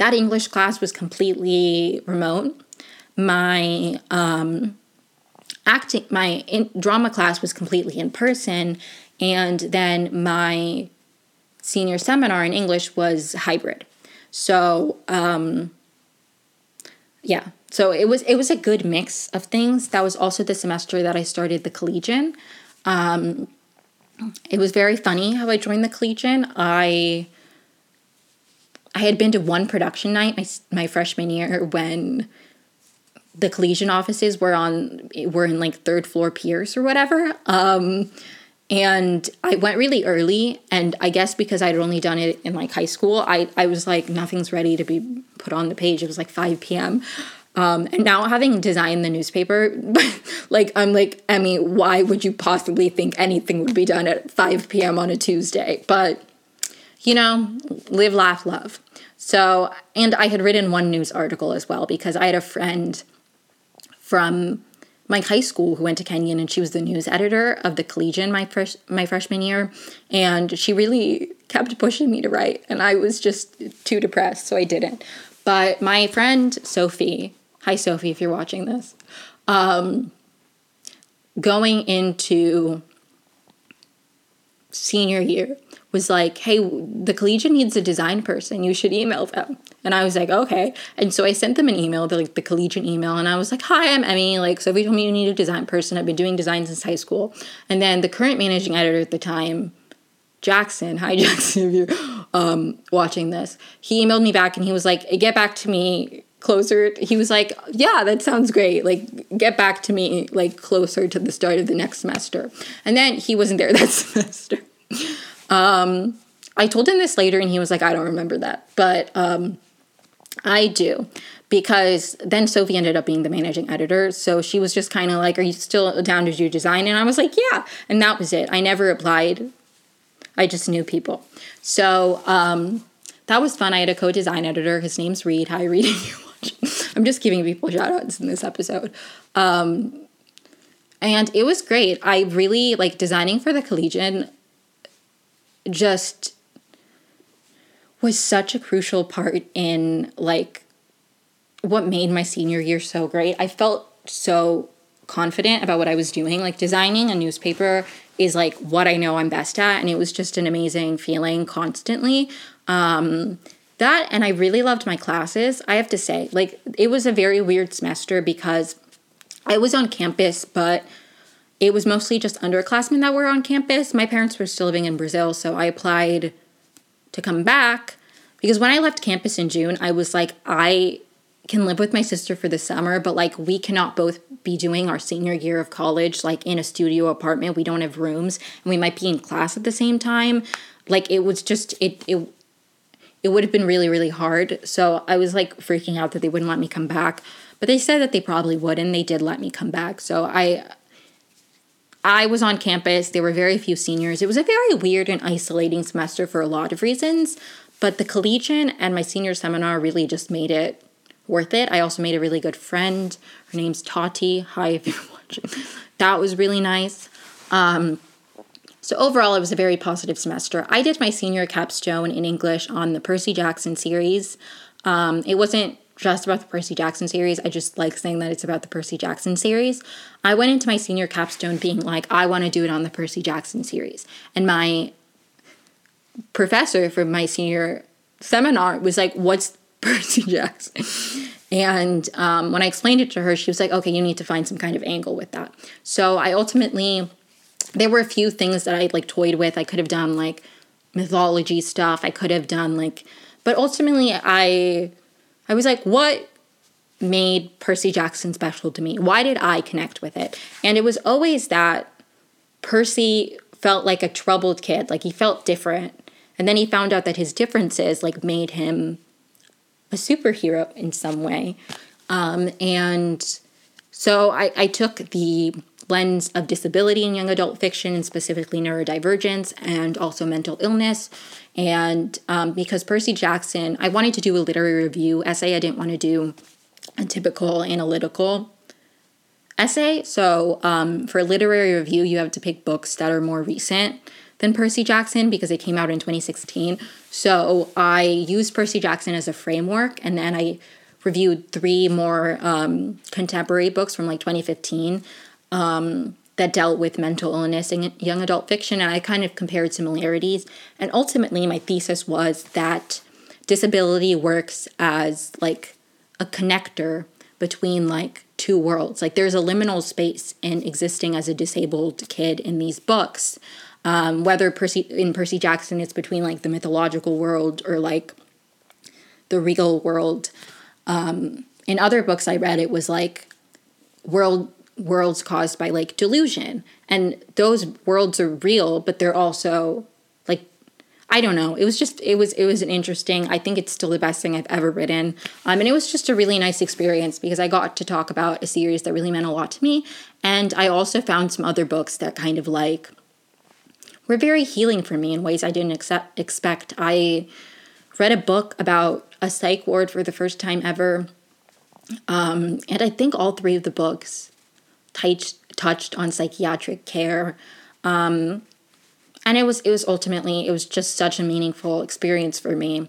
that English class was completely remote. My um, acting, my in, drama class was completely in person, and then my senior seminar in English was hybrid. So um, yeah, so it was it was a good mix of things. That was also the semester that I started the Collegian. Um, it was very funny how I joined the Collegian. I I had been to one production night my my freshman year when the collegian offices were on were in like third floor piers or whatever. Um, and I went really early, and I guess because I'd only done it in like high school, I I was like nothing's ready to be put on the page. It was like five p.m. Um, and now having designed the newspaper, like I'm like, Emi, why would you possibly think anything would be done at 5 p.m. on a Tuesday? But you know, live, laugh, love. So, and I had written one news article as well because I had a friend from my high school who went to Kenyon and she was the news editor of the Collegian my fresh my freshman year and she really kept pushing me to write and I was just too depressed so I didn't. But my friend Sophie, hi Sophie if you're watching this, um, going into senior year was like, hey, the Collegian needs a design person. You should email them. And I was like, okay. And so I sent them an email, the, like the Collegian email, and I was like, hi, I'm Emi. Like, Sophie told me you need a design person. I've been doing design since high school. And then the current managing editor at the time, Jackson, hi Jackson, if you're um, watching this, he emailed me back and he was like, get back to me closer. He was like, yeah, that sounds great. Like, get back to me like closer to the start of the next semester. And then he wasn't there that semester. Um, I told him this later and he was like, I don't remember that. But um, I do because then Sophie ended up being the managing editor. So she was just kind of like, Are you still down to do design? And I was like, Yeah. And that was it. I never applied, I just knew people. So um, that was fun. I had a co design editor. His name's Reed. Hi, Reed. I'm just giving people shout outs in this episode. Um, and it was great. I really like designing for the Collegian, just was such a crucial part in like what made my senior year so great. I felt so confident about what I was doing. Like designing a newspaper is like what I know I'm best at, and it was just an amazing feeling constantly. Um, that and I really loved my classes. I have to say, like it was a very weird semester because I was on campus, but it was mostly just underclassmen that were on campus. My parents were still living in Brazil, so I applied to come back because when I left campus in June, I was like, I can live with my sister for the summer, but like we cannot both be doing our senior year of college like in a studio apartment. We don't have rooms and we might be in class at the same time. Like it was just it it it would have been really really hard. So I was like freaking out that they wouldn't let me come back. But they said that they probably would and they did let me come back. So I I was on campus. There were very few seniors. It was a very weird and isolating semester for a lot of reasons, but the collegian and my senior seminar really just made it worth it. I also made a really good friend. Her name's Tati. Hi, if you're watching. That was really nice. Um, so overall, it was a very positive semester. I did my senior capstone in English on the Percy Jackson series. Um, it wasn't just about the Percy Jackson series. I just like saying that it's about the Percy Jackson series. I went into my senior capstone being like, I want to do it on the Percy Jackson series. And my professor for my senior seminar was like, What's Percy Jackson? And um, when I explained it to her, she was like, Okay, you need to find some kind of angle with that. So I ultimately, there were a few things that I like toyed with. I could have done like mythology stuff, I could have done like, but ultimately, I I was like, what made Percy Jackson special to me? Why did I connect with it? And it was always that Percy felt like a troubled kid, like he felt different. And then he found out that his differences like made him a superhero in some way. Um, and so I, I took the lens of disability in young adult fiction and specifically neurodivergence and also mental illness and um, because Percy Jackson, I wanted to do a literary review essay. I didn't want to do a typical analytical essay. So um, for literary review, you have to pick books that are more recent than Percy Jackson because it came out in 2016. So I used Percy Jackson as a framework, and then I reviewed three more um, contemporary books from like 2015. Um, that dealt with mental illness in young adult fiction, and I kind of compared similarities. And ultimately, my thesis was that disability works as like a connector between like two worlds. Like there's a liminal space in existing as a disabled kid in these books. Um, whether Percy in Percy Jackson it's between like the mythological world or like the real world. Um, in other books I read, it was like world worlds caused by like delusion. And those worlds are real, but they're also like I don't know. It was just it was it was an interesting. I think it's still the best thing I've ever written. Um, and it was just a really nice experience because I got to talk about a series that really meant a lot to me. And I also found some other books that kind of like were very healing for me in ways I didn't accept, expect. I read a book about a psych ward for the first time ever. Um, and I think all three of the books touched touched on psychiatric care. Um, and it was it was ultimately it was just such a meaningful experience for me.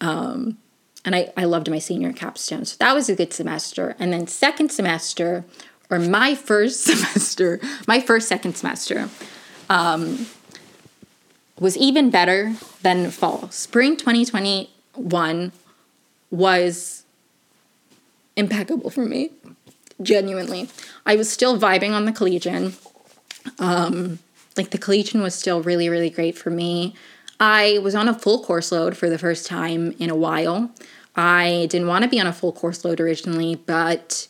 Um, and I, I loved my senior capstone. So that was a good semester. And then second semester, or my first semester, my first second semester, um, was even better than fall. Spring 2021 was impeccable for me, genuinely. I was still vibing on the collegian. Um, like the collegian was still really, really great for me. I was on a full course load for the first time in a while. I didn't want to be on a full course load originally, but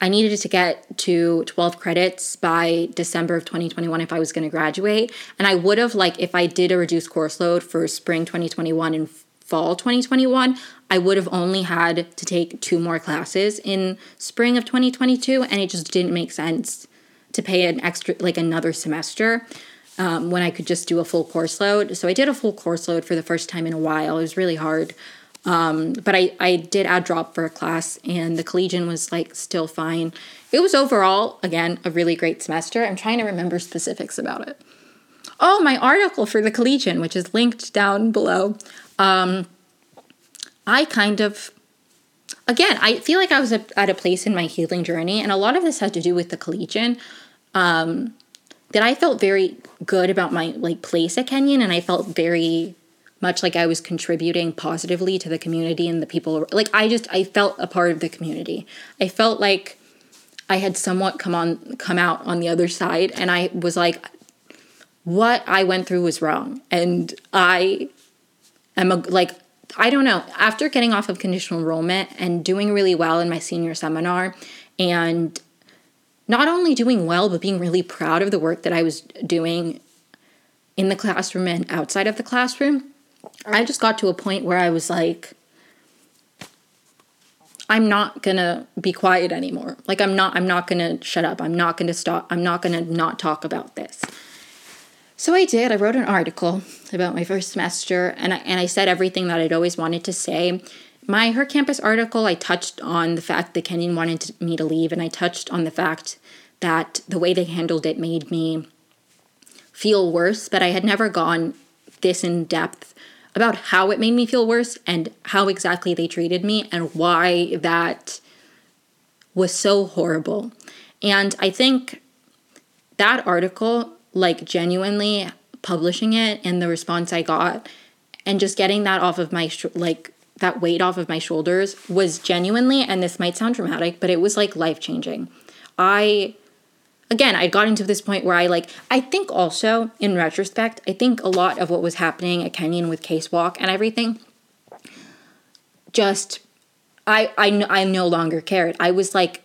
I needed to get to 12 credits by December of 2021 if I was going to graduate. And I would have, like, if I did a reduced course load for spring 2021 and fall 2021, I would have only had to take two more classes in spring of 2022. And it just didn't make sense to pay an extra, like, another semester. Um, when I could just do a full course load. So I did a full course load for the first time in a while. It was really hard. Um, but I, I did add drop for a class, and the collegian was like still fine. It was overall, again, a really great semester. I'm trying to remember specifics about it. Oh, my article for the collegian, which is linked down below. Um, I kind of, again, I feel like I was at a place in my healing journey, and a lot of this had to do with the collegian. Um, that I felt very good about my like place at Kenyon, and I felt very much like I was contributing positively to the community and the people. Like I just I felt a part of the community. I felt like I had somewhat come on come out on the other side, and I was like, what I went through was wrong, and I am a like. I don't know. After getting off of conditional enrollment and doing really well in my senior seminar, and not only doing well, but being really proud of the work that I was doing in the classroom and outside of the classroom, I just got to a point where I was like, I'm not gonna be quiet anymore. Like I'm not I'm not gonna shut up. I'm not gonna stop. I'm not gonna not talk about this. So I did. I wrote an article about my first semester and I and I said everything that I'd always wanted to say. My Her Campus article, I touched on the fact that Kenyon wanted me to leave, and I touched on the fact that the way they handled it made me feel worse, but I had never gone this in depth about how it made me feel worse and how exactly they treated me and why that was so horrible. And I think that article, like genuinely publishing it and the response I got and just getting that off of my sh- like that weight off of my shoulders was genuinely and this might sound dramatic, but it was like life changing. I again, I got into this point where I like, I think also in retrospect, I think a lot of what was happening at Kenyon with K-SWOC and everything just, I, I, I no longer cared. I was like,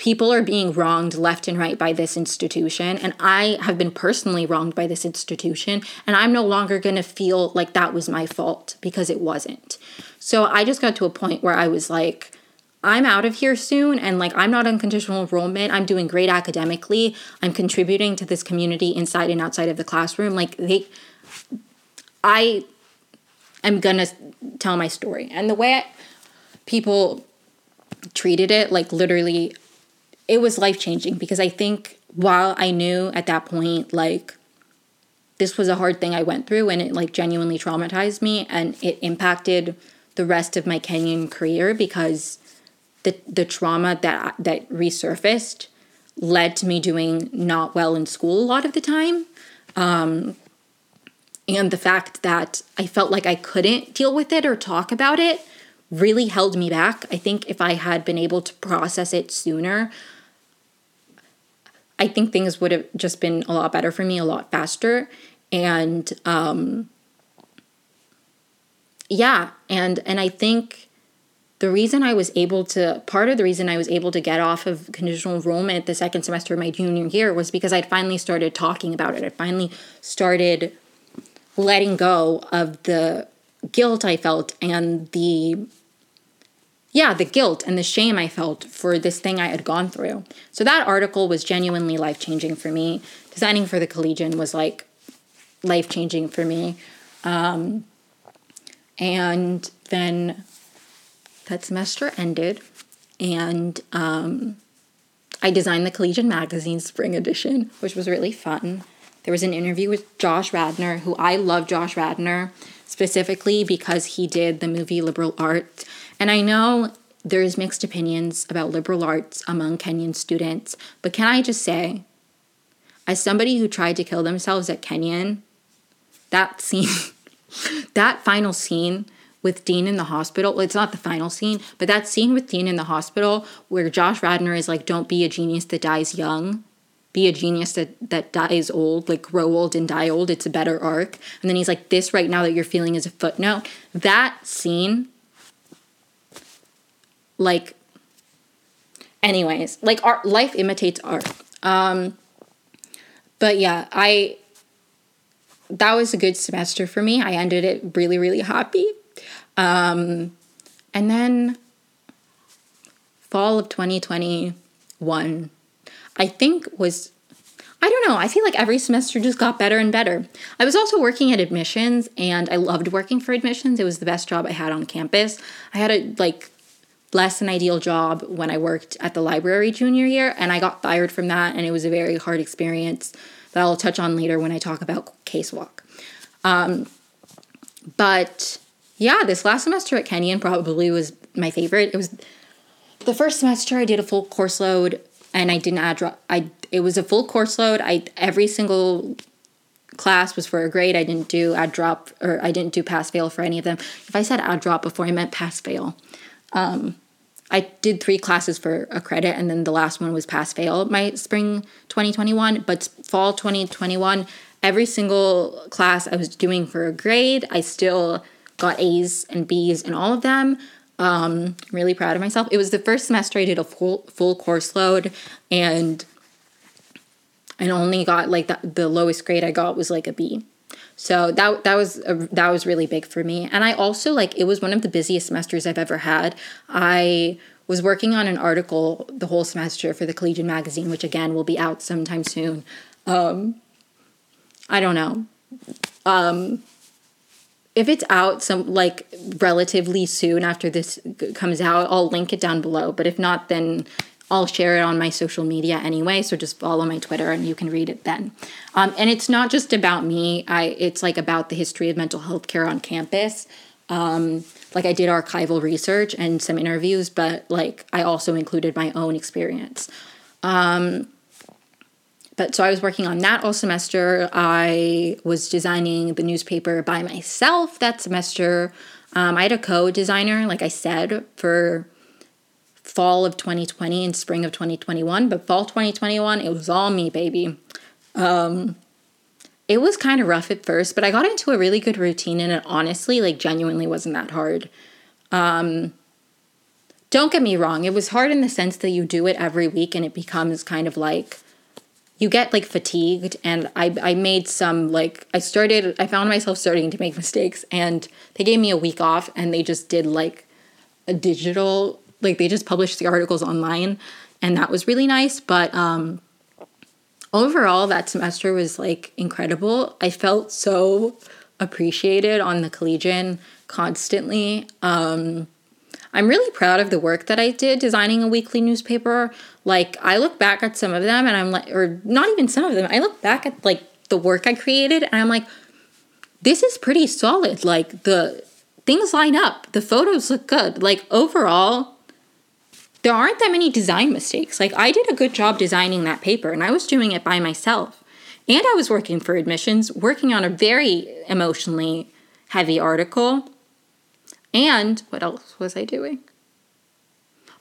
people are being wronged left and right by this institution and i have been personally wronged by this institution and i'm no longer going to feel like that was my fault because it wasn't so i just got to a point where i was like I'm out of here soon and like I'm not unconditional enrollment. I'm doing great academically. I'm contributing to this community inside and outside of the classroom. Like they I am going to tell my story. And the way I, people treated it like literally it was life-changing because I think while I knew at that point like this was a hard thing I went through and it like genuinely traumatized me and it impacted the rest of my Kenyon career because the the trauma that that resurfaced led to me doing not well in school a lot of the time. Um, and the fact that I felt like I couldn't deal with it or talk about it really held me back. I think if I had been able to process it sooner, I think things would have just been a lot better for me, a lot faster. And um, yeah, and and I think the reason I was able to, part of the reason I was able to get off of conditional enrollment the second semester of my junior year was because I'd finally started talking about it. I finally started letting go of the guilt I felt and the, yeah, the guilt and the shame I felt for this thing I had gone through. So that article was genuinely life changing for me. Designing for the Collegian was like life changing for me. Um, and then that semester ended, and um, I designed the Collegian Magazine Spring Edition, which was really fun. There was an interview with Josh Radnor, who I love Josh Radnor specifically because he did the movie Liberal Arts. And I know there's mixed opinions about liberal arts among Kenyon students, but can I just say, as somebody who tried to kill themselves at Kenyon, that scene, that final scene with Dean in the hospital. Well, it's not the final scene, but that scene with Dean in the hospital where Josh Radnor is like, don't be a genius that dies young. Be a genius that, that dies old, like grow old and die old. It's a better arc. And then he's like, this right now that you're feeling is a footnote. That scene, like, anyways, like art, life imitates art. Um, but yeah, I, that was a good semester for me. I ended it really, really happy. Um, and then fall of 2021, I think was, I don't know, I feel like every semester just got better and better. I was also working at admissions and I loved working for admissions. It was the best job I had on campus. I had a like less than ideal job when I worked at the library junior year and I got fired from that and it was a very hard experience that I'll touch on later when I talk about K-SWOC. Um, but yeah, this last semester at Kenyon probably was my favorite. It was the first semester I did a full course load and I didn't add drop. I it was a full course load. I every single class was for a grade. I didn't do add drop or I didn't do pass fail for any of them. If I said add drop before, I meant pass fail. Um, I did three classes for a credit, and then the last one was pass fail my spring 2021. But fall 2021, every single class I was doing for a grade, I still got A's and B's in all of them. Um, really proud of myself. It was the first semester I did a full full course load, and and only got like the, the lowest grade I got was like a B. So that that was a, that was really big for me. And I also like it was one of the busiest semesters I've ever had. I was working on an article the whole semester for the Collegian magazine, which again will be out sometime soon. Um, I don't know. Um, if it's out some like relatively soon after this comes out, I'll link it down below. But if not, then I'll share it on my social media anyway. So just follow my Twitter and you can read it then. Um, and it's not just about me. I it's like about the history of mental health care on campus. Um, like I did archival research and some interviews, but like I also included my own experience. Um, but so I was working on that all semester. I was designing the newspaper by myself that semester. Um, I had a co designer, like I said, for fall of 2020 and spring of 2021. But fall 2021, it was all me, baby. Um, it was kind of rough at first, but I got into a really good routine and it honestly, like, genuinely wasn't that hard. Um, don't get me wrong, it was hard in the sense that you do it every week and it becomes kind of like you get like fatigued and I, I made some like i started i found myself starting to make mistakes and they gave me a week off and they just did like a digital like they just published the articles online and that was really nice but um overall that semester was like incredible i felt so appreciated on the collegian constantly um I'm really proud of the work that I did designing a weekly newspaper. Like, I look back at some of them and I'm like, or not even some of them, I look back at like the work I created and I'm like, this is pretty solid. Like, the things line up, the photos look good. Like, overall, there aren't that many design mistakes. Like, I did a good job designing that paper and I was doing it by myself. And I was working for admissions, working on a very emotionally heavy article and what else was I doing?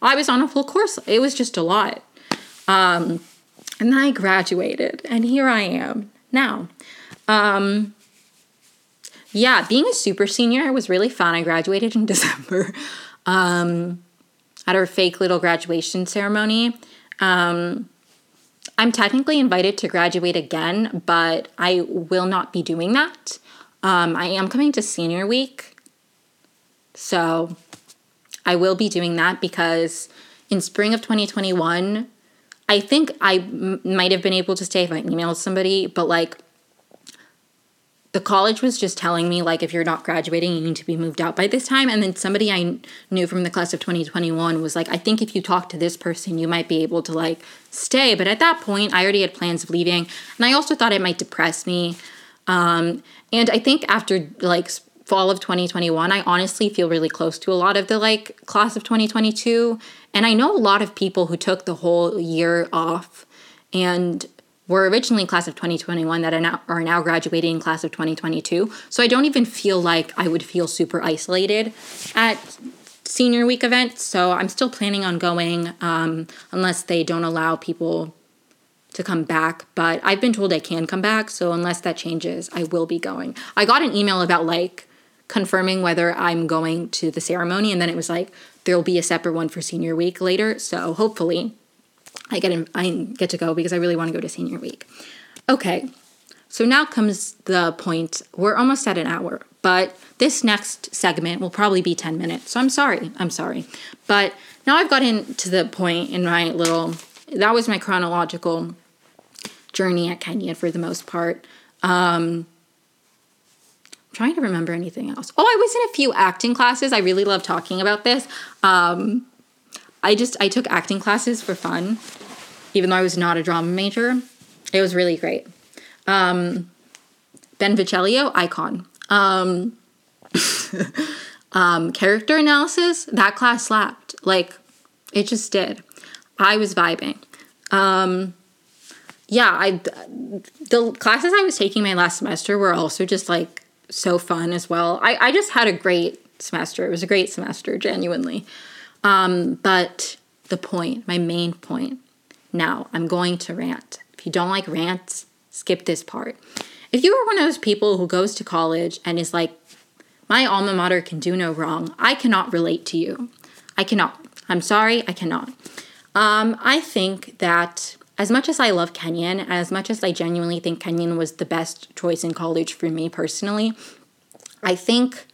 I was on a full course. It was just a lot. Um, and then I graduated, and here I am now. Um, yeah, being a super senior was really fun. I graduated in December um, at our fake little graduation ceremony. Um, I'm technically invited to graduate again, but I will not be doing that. Um, I am coming to senior week so I will be doing that because in spring of 2021, I think I m- might have been able to stay if I emailed somebody, but like the college was just telling me like if you're not graduating you need to be moved out by this time. And then somebody i knew from the class of 2021 was like i think if you talk to this person you might be able to like stay. But at that point i already had plans of leaving. And i also thought it might depress me. Um, and i think after like fall of 2021, I honestly feel really close to a lot of the like class of 2022. And I know a lot of people who took the whole year off and were originally class of 2021 that are now, are now graduating class of 2022. So I don't even feel like I would feel super isolated at senior week events. So I'm still planning on going um, unless they don't allow people to come back. But I've been told I can come back. So unless that changes, I will be going. I got an email about like confirming whether I'm going to the ceremony. And then it was like, there'll be a separate one for senior week later. So hopefully I get in, I get to go because I really want to go to senior week. Okay, so now comes the point. We're almost at an hour, but this next segment will probably be 10 minutes. So I'm sorry. I'm sorry. But now I've gotten to the point in my little, that was my chronological journey at Kenyon for the most part. Um, I'm trying to remember anything else. Oh, I was in a few acting classes. I really love talking about this. Um, I just I took acting classes for fun, even though I was not a drama major. It was really great. Um, ben Viccellio, icon. Um, um, character analysis, that class slapped. Like, it just did. I was vibing. Um, yeah, I the classes I was taking my last semester were also just like so fun as well. I, I just had a great semester. It was a great semester, genuinely. Um, but the point, my main point, now I'm going to rant. If you don't like rants, skip this part. If you are one of those people who goes to college and is like, my alma mater can do no wrong, I cannot relate to you. I cannot. I'm sorry, I cannot. Um, I think that as much as I love Kenyon, as much as I genuinely think Kenyon was the best choice in college for me personally, I think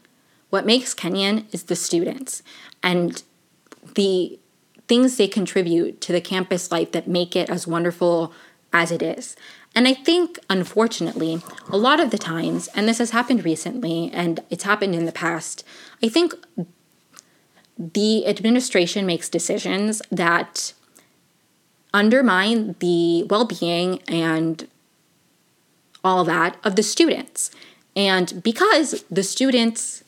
what makes Kenyon is the students. And the things they contribute to the campus life that make it as wonderful as it is. And I think, unfortunately, a lot of the times, and this has happened recently and it's happened in the past, I think the administration makes decisions that undermine the well being and all that of the students. And because the students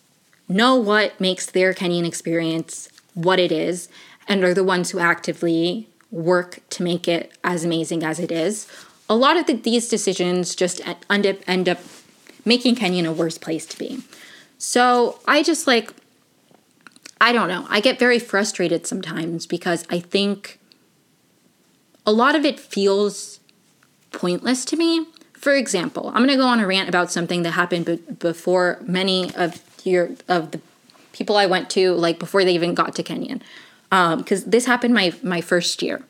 know what makes their Kenyon experience what it is and are the ones who actively work to make it as amazing as it is. A lot of the, these decisions just end up, end up making Kenyon a worse place to be. So I just like, I don't know. I get very frustrated sometimes because I think a lot of it feels pointless to me. For example, I'm going to go on a rant about something that happened b- before many of your of the people I went to, like before they even got to Kenyon, because um, this happened my my first year.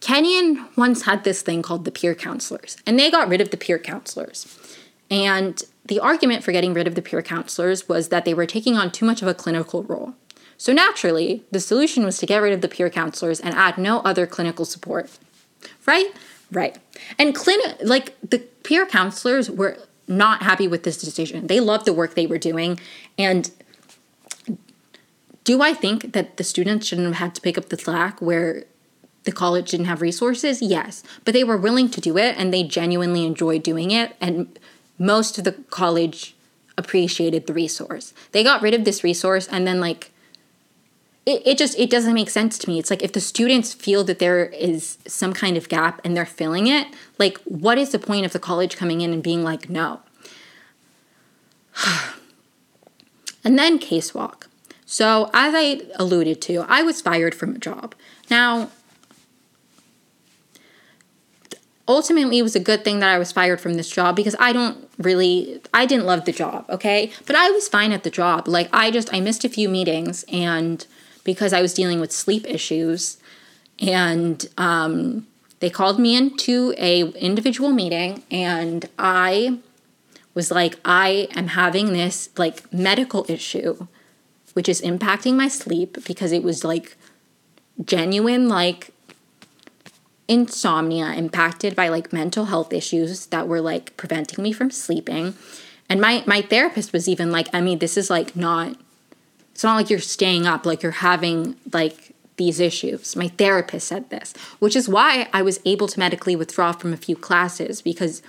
Kenyon once had this thing called the peer counselors, and they got rid of the peer counselors. And the argument for getting rid of the peer counselors was that they were taking on too much of a clinical role. So naturally, the solution was to get rid of the peer counselors and add no other clinical support. Right? Right. And clinic like the peer counselors were not happy with this decision. They loved the work they were doing and do I think that the students shouldn't have had to pick up the slack where the college didn't have resources? Yes. But they were willing to do it and they genuinely enjoyed doing it. And most of the college appreciated the resource. They got rid of this resource and then, like, it, it just it doesn't make sense to me it's like if the students feel that there is some kind of gap and they're filling it like what is the point of the college coming in and being like no and then K-SWOC so, as I alluded to, I was fired from a job. Now, ultimately it was a good thing that I was fired from this job because I don't really I didn't love the job, okay? But I was fine at the job. Like I just I missed a few meetings and because I was dealing with sleep issues and um they called me into a individual meeting and I was like I am having this like medical issue which is impacting my sleep because it was like genuine, like insomnia impacted by like mental health issues that were like preventing me from sleeping. And my my therapist was even like, I mean, this is like not it's not like you're staying up, like you're having like these issues. My therapist said this, which is why I was able to medically withdraw from a few classes because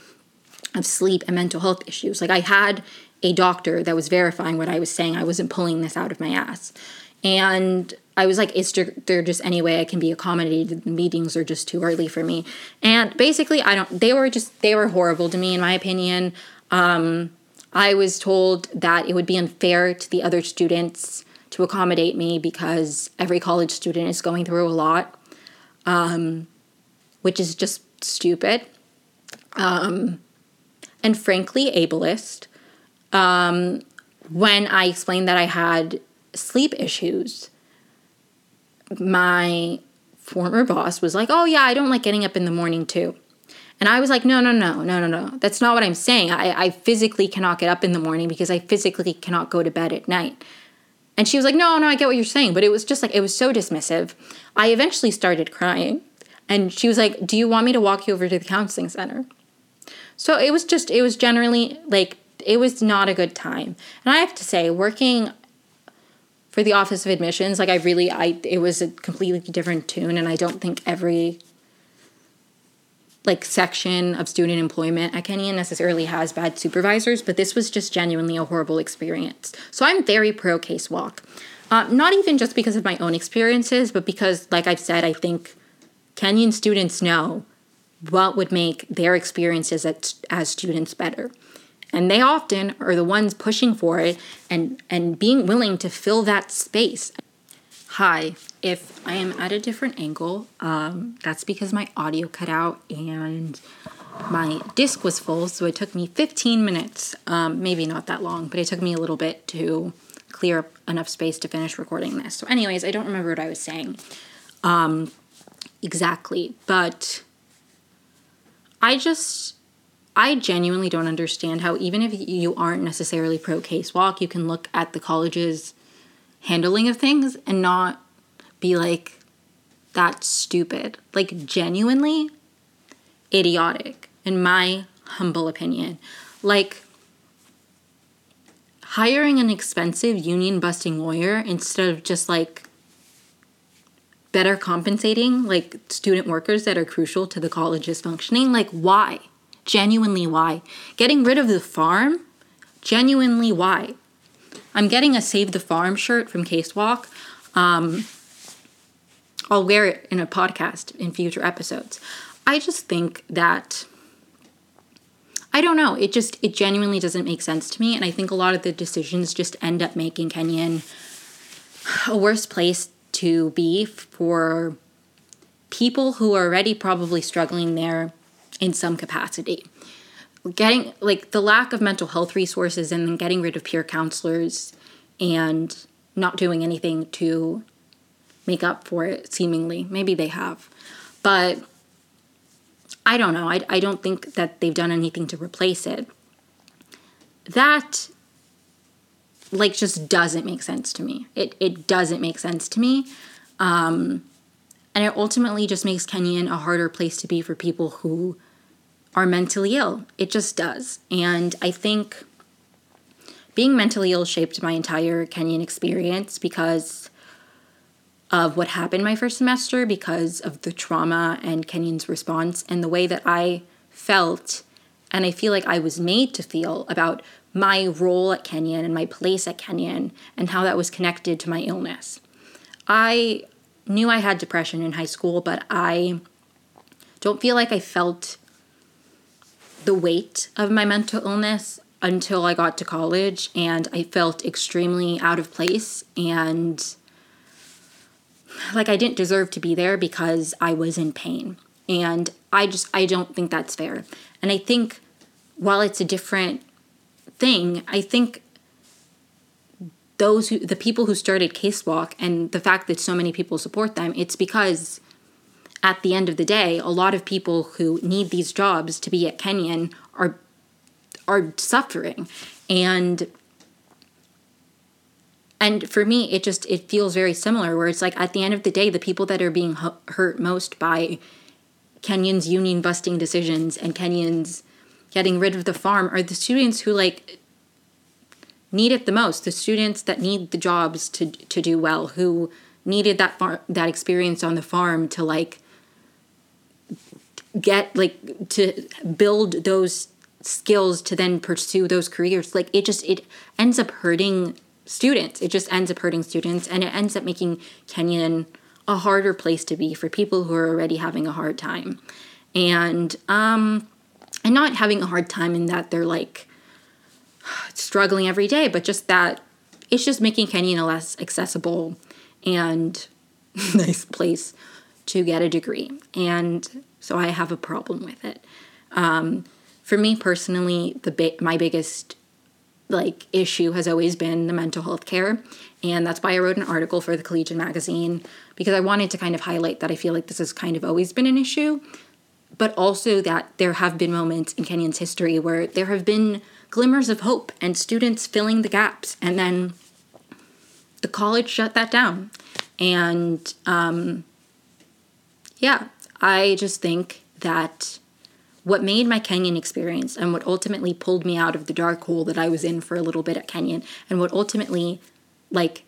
of sleep and mental health issues. Like I had a doctor that was verifying what I was saying. I wasn't pulling this out of my ass. And I was like, is there just any way I can be accommodated? The meetings are just too early for me. And basically, I don't, they were just, they were horrible to me, in my opinion. Um, I was told that it would be unfair to the other students to accommodate me because every college student is going through a lot, um, which is just stupid. Um, and frankly, ableist. Um, when I explained that I had sleep issues, my former boss was like, Oh, yeah, I don't like getting up in the morning too. And I was like, No, no, no, no, no, no. That's not what I'm saying. I, I physically cannot get up in the morning because I physically cannot go to bed at night. And she was like, No, no, I get what you're saying. But it was just like, it was so dismissive. I eventually started crying. And she was like, Do you want me to walk you over to the counseling center? So it was just, it was generally like, it was not a good time. And I have to say, working for the office of admissions like i really i it was a completely different tune and i don't think every like section of student employment at kenyon necessarily has bad supervisors but this was just genuinely a horrible experience. So i'm very pro K-SWOC. Uh, not even just because of my own experiences but because like i've said i think kenyon students know what would make their experiences as students better and they often are the ones pushing for it and and being willing to fill that space. Hi if i am at a different angle um, that's because my audio cut out and my disc was full so it took me 15 minutes. Um, maybe not that long but it took me a little bit to clear up enough space to finish recording this. So anyways i don't remember what i was saying um, exactly but i just I genuinely don't understand how, even if you aren't necessarily pro K-SWOC, you can look at the college's handling of things and not be like, that's stupid. Like, genuinely idiotic, in my humble opinion. Like, hiring an expensive union busting lawyer instead of just like better compensating like student workers that are crucial to the college's functioning like why Genuinely, why? Getting rid of the farm? Genuinely, why? I'm getting a Save the Farm shirt from K-SWOC. Um, I'll wear it in a podcast in future episodes. I just think that I don't know. It just it genuinely doesn't make sense to me, and I think a lot of the decisions just end up making Kenyon a worse place to be for people who are already probably struggling there in some capacity. Getting like the lack of mental health resources and then getting rid of peer counselors and not doing anything to make up for it, seemingly. Maybe they have. But I don't know. I, I don't think that they've done anything to replace it. That like just doesn't make sense to me. It it doesn't make sense to me. Um, and it ultimately just makes Kenyon a harder place to be for people who are mentally ill. It just does. And I think being mentally ill shaped my entire Kenyon experience because of what happened my first semester, because of the trauma and Kenyon's response, and the way that I felt and I feel like I was made to feel about my role at Kenyon and my place at Kenyon and how that was connected to my illness. I knew I had depression in high school, but I don't feel like I felt the weight of my mental illness until I got to college and I felt extremely out of place and like I didn't deserve to be there because I was in pain. And I just I don't think that's fair. And I think while it's a different thing, I think those who the people who started K-SWOC and the fact that so many people support them, it's because at the end of the day, a lot of people who need these jobs to be at Kenyon are are suffering. And and for me it just it feels very similar where it's like at the end of the day the people that are being hurt most by Kenyon's union busting decisions and Kenyon's getting rid of the farm are the students who like need it the most the students that need the jobs to to do well who needed that far that experience on the farm to like get like to build those skills to then pursue those careers like it just it ends up hurting students. It just ends up hurting students and it ends up making Kenyon a harder place to be for people who are already having a hard time. And um and not having a hard time in that they're like struggling every day, but just that it's just making Kenyon a less accessible and nice place to get a degree. And so I have a problem with it. Um, for me personally, the bi- my biggest like issue has always been the mental health care, and that's why I wrote an article for the Collegian magazine because I wanted to kind of highlight that I feel like this has kind of always been an issue, but also that there have been moments in Kenyon's history where there have been glimmers of hope and students filling the gaps, and then the college shut that down, and um, yeah, I just think that what made my Kenyon experience and what ultimately pulled me out of the dark hole that I was in for a little bit at Kenyon and what ultimately like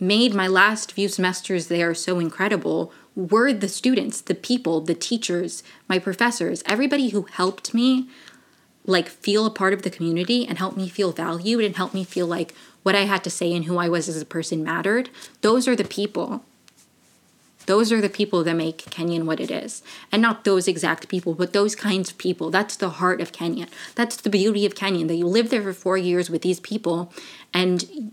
made my last few semesters there so incredible were the students, the people, the teachers, my professors, everybody who helped me like feel a part of the community and helped me feel valued and helped me feel like what I had to say and who I was as a person mattered. Those are the people those are the people that make Kenyon what it is. And not those exact people, but those kinds of people. That's the heart of Kenyon. That's the beauty of Kenyon, that you live there for four years with these people and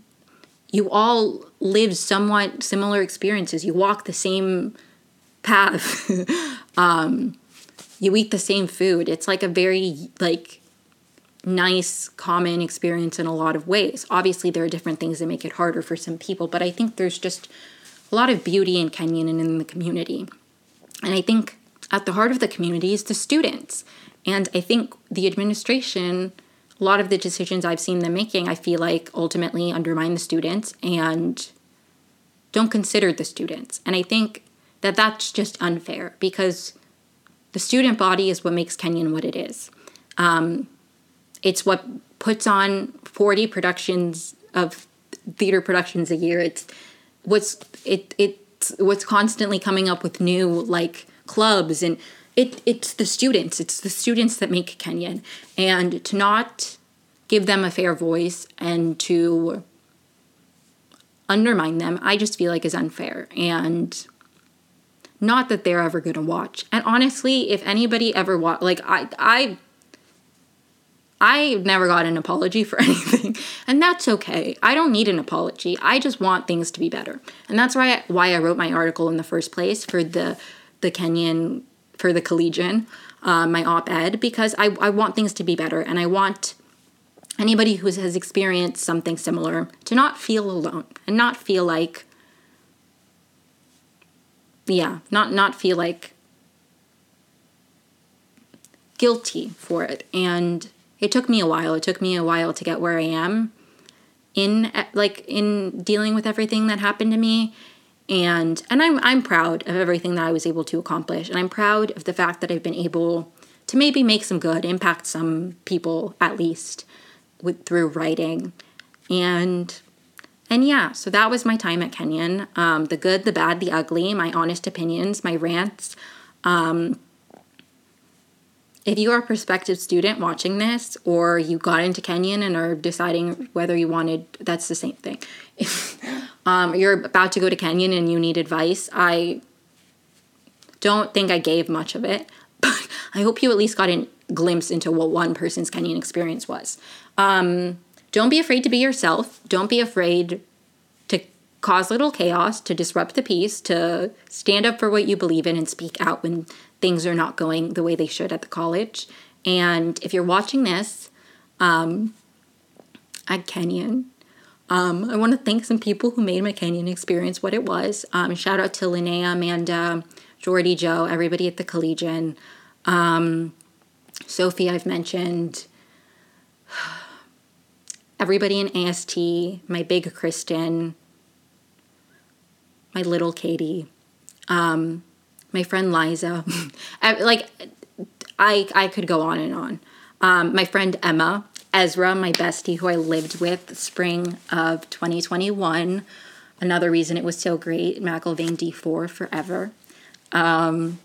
you all live somewhat similar experiences. You walk the same path. um, you eat the same food. It's like a very like nice common experience in a lot of ways. Obviously there are different things that make it harder for some people, but I think there's just a lot of beauty in Kenyon and in the community. And I think at the heart of the community is the students. And I think the administration, a lot of the decisions I've seen them making, I feel like ultimately undermine the students and don't consider the students. And I think that that's just unfair because the student body is what makes Kenyon what it is. Um, it's what puts on 40 productions of theater productions a year. It's what's it it's what's constantly coming up with new like clubs and it it's the students. It's the students that make kenyon. And to not give them a fair voice and to undermine them i just feel like is unfair. And not that they're ever going to watch. And honestly if anybody ever watch like i i I never got an apology for anything, and that's okay. I don't need an apology. I just want things to be better, and that's why I, why I wrote my article in the first place for the the Kenyon for the Collegian, uh, my op-ed, because I I want things to be better, and I want anybody who has experienced something similar to not feel alone and not feel like yeah, not not feel like guilty for it and it took me a while. It took me a while to get where I am in like in dealing with everything that happened to me and and I'm I'm proud of everything that I was able to accomplish and I'm proud of the fact that I've been able to maybe make some good, impact some people at least with through writing. And and yeah, so that was my time at Kenyon. Um, the good, the bad, the ugly, my honest opinions, my rants. Um, if you are a prospective student watching this or you got into Kenyon and are deciding whether you wanted, that's the same thing. If um, you're about to go to Kenyon and you need advice, I don't think I gave much of it, but I hope you at least got a glimpse into what one person's Kenyon experience was. Um, don't be afraid to be yourself. Don't be afraid to cause little chaos, to disrupt the peace, to stand up for what you believe in and speak out when things are not going the way they should at the college. And if you're watching this um, at Kenyon, um, I want to thank some people who made my Kenyon experience what it was. Um, shout out to Linnea, Amanda, Jordy, Joe, everybody at the Collegian. Um, Sophie, I've mentioned. Everybody in AST, my big Kristen, my little Katie. Um, my friend Liza. like I I could go on and on. Um, my friend Emma, Ezra, my bestie who I lived with spring of 2021. Another reason it was so great, McIlvaine D4 forever. Um,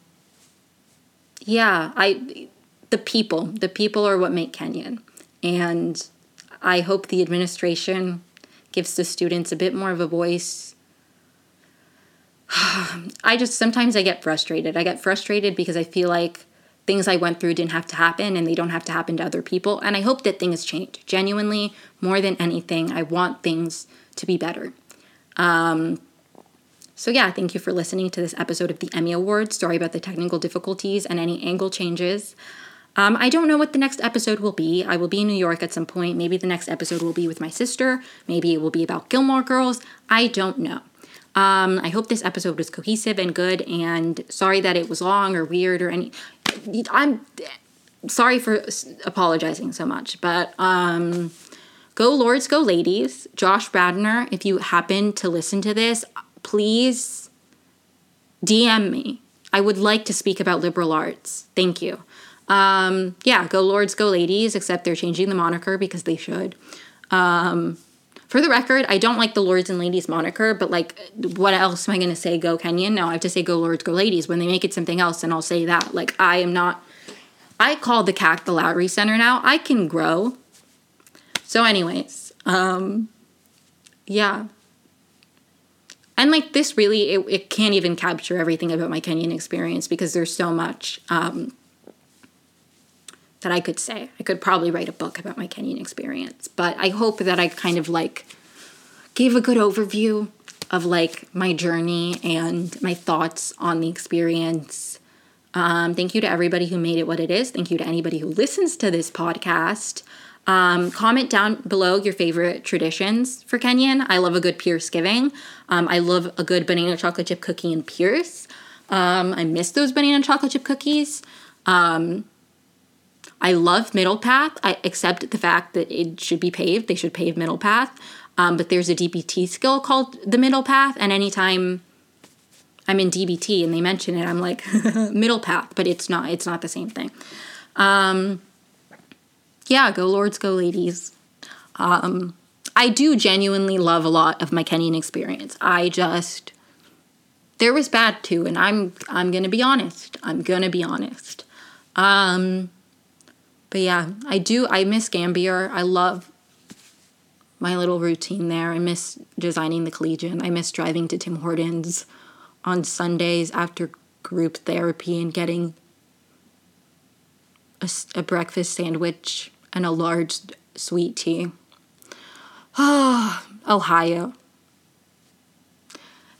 yeah, I the people, the people are what make Kenyon. And I hope the administration gives the students a bit more of a voice. I just sometimes I get frustrated. I get frustrated because I feel like things I went through didn't have to happen and they don't have to happen to other people. And I hope that things change. Genuinely, more than anything, I want things to be better. Um, so, yeah, thank you for listening to this episode of the Emi Awards. Sorry about the technical difficulties and any angle changes. Um, I don't know what the next episode will be. I will be in New York at some point. Maybe the next episode will be with my sister. Maybe it will be about Gilmore Girls. I don't know. Um, I hope this episode was cohesive and good. And sorry that it was long or weird or any. I'm sorry for apologizing so much, but um, go lords, go ladies. Josh Radnor, if you happen to listen to this, please DM me. I would like to speak about liberal arts. Thank you. Um, yeah, go lords, go ladies, except they're changing the moniker because they should. Um, for the record, I don't like the lords and ladies moniker, but like, what else am I going to say? Go Kenyon? No, I have to say go lords, go ladies. When they make it something else, and I'll say that. Like, I am not. I call the KAC the Lowry Center now. I can grow. So, anyways, um, yeah. And like this really, it, it can't even capture everything about my Kenyon experience because there's so much. Um, that I could say. I could probably write a book about my Kenyon experience, but I hope that I kind of like gave a good overview of like my journey and my thoughts on the experience. Um, thank you to everybody who made it what it is. Thank you to anybody who listens to this podcast. Um, comment down below your favorite traditions for Kenyon. I love a good Peirce giving. Um, I love a good banana chocolate chip cookie and Peirce. Um, I miss those banana chocolate chip cookies. I love Middle Path, I accept the fact that it should be paved. They should pave Middle Path. Um, but there's a DBT skill called the Middle Path, and anytime I'm in DBT and they mention it, I'm like Middle Path, but it's not. It's not the same thing. Um, yeah, go lords, go ladies. Um, I do genuinely love a lot of my Kenyon experience. I just there was bad too, and I'm I'm gonna be honest. I'm gonna be honest. Um, but yeah, I do. I miss Gambier. I love my little routine there. I miss designing the collegian. I miss driving to Tim Hortons on Sundays after group therapy and getting a, a breakfast sandwich and a large sweet tea. Oh, Ohio.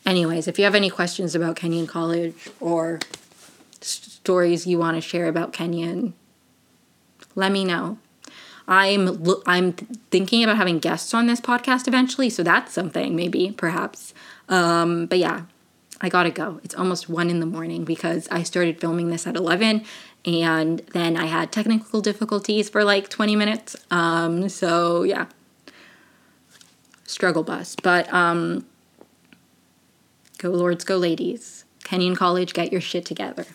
Anyways, if you have any questions about Kenyon College or stories you want to share about Kenyon, let me know. I'm I'm thinking about having guests on this podcast eventually, so that's something maybe perhaps. Um, but yeah, I gotta go. It's almost one in the morning because I started filming this at eleven, and then I had technical difficulties for like twenty minutes. Um, so yeah, struggle bus. But um, go lords, go ladies. Kenyon College, get your shit together.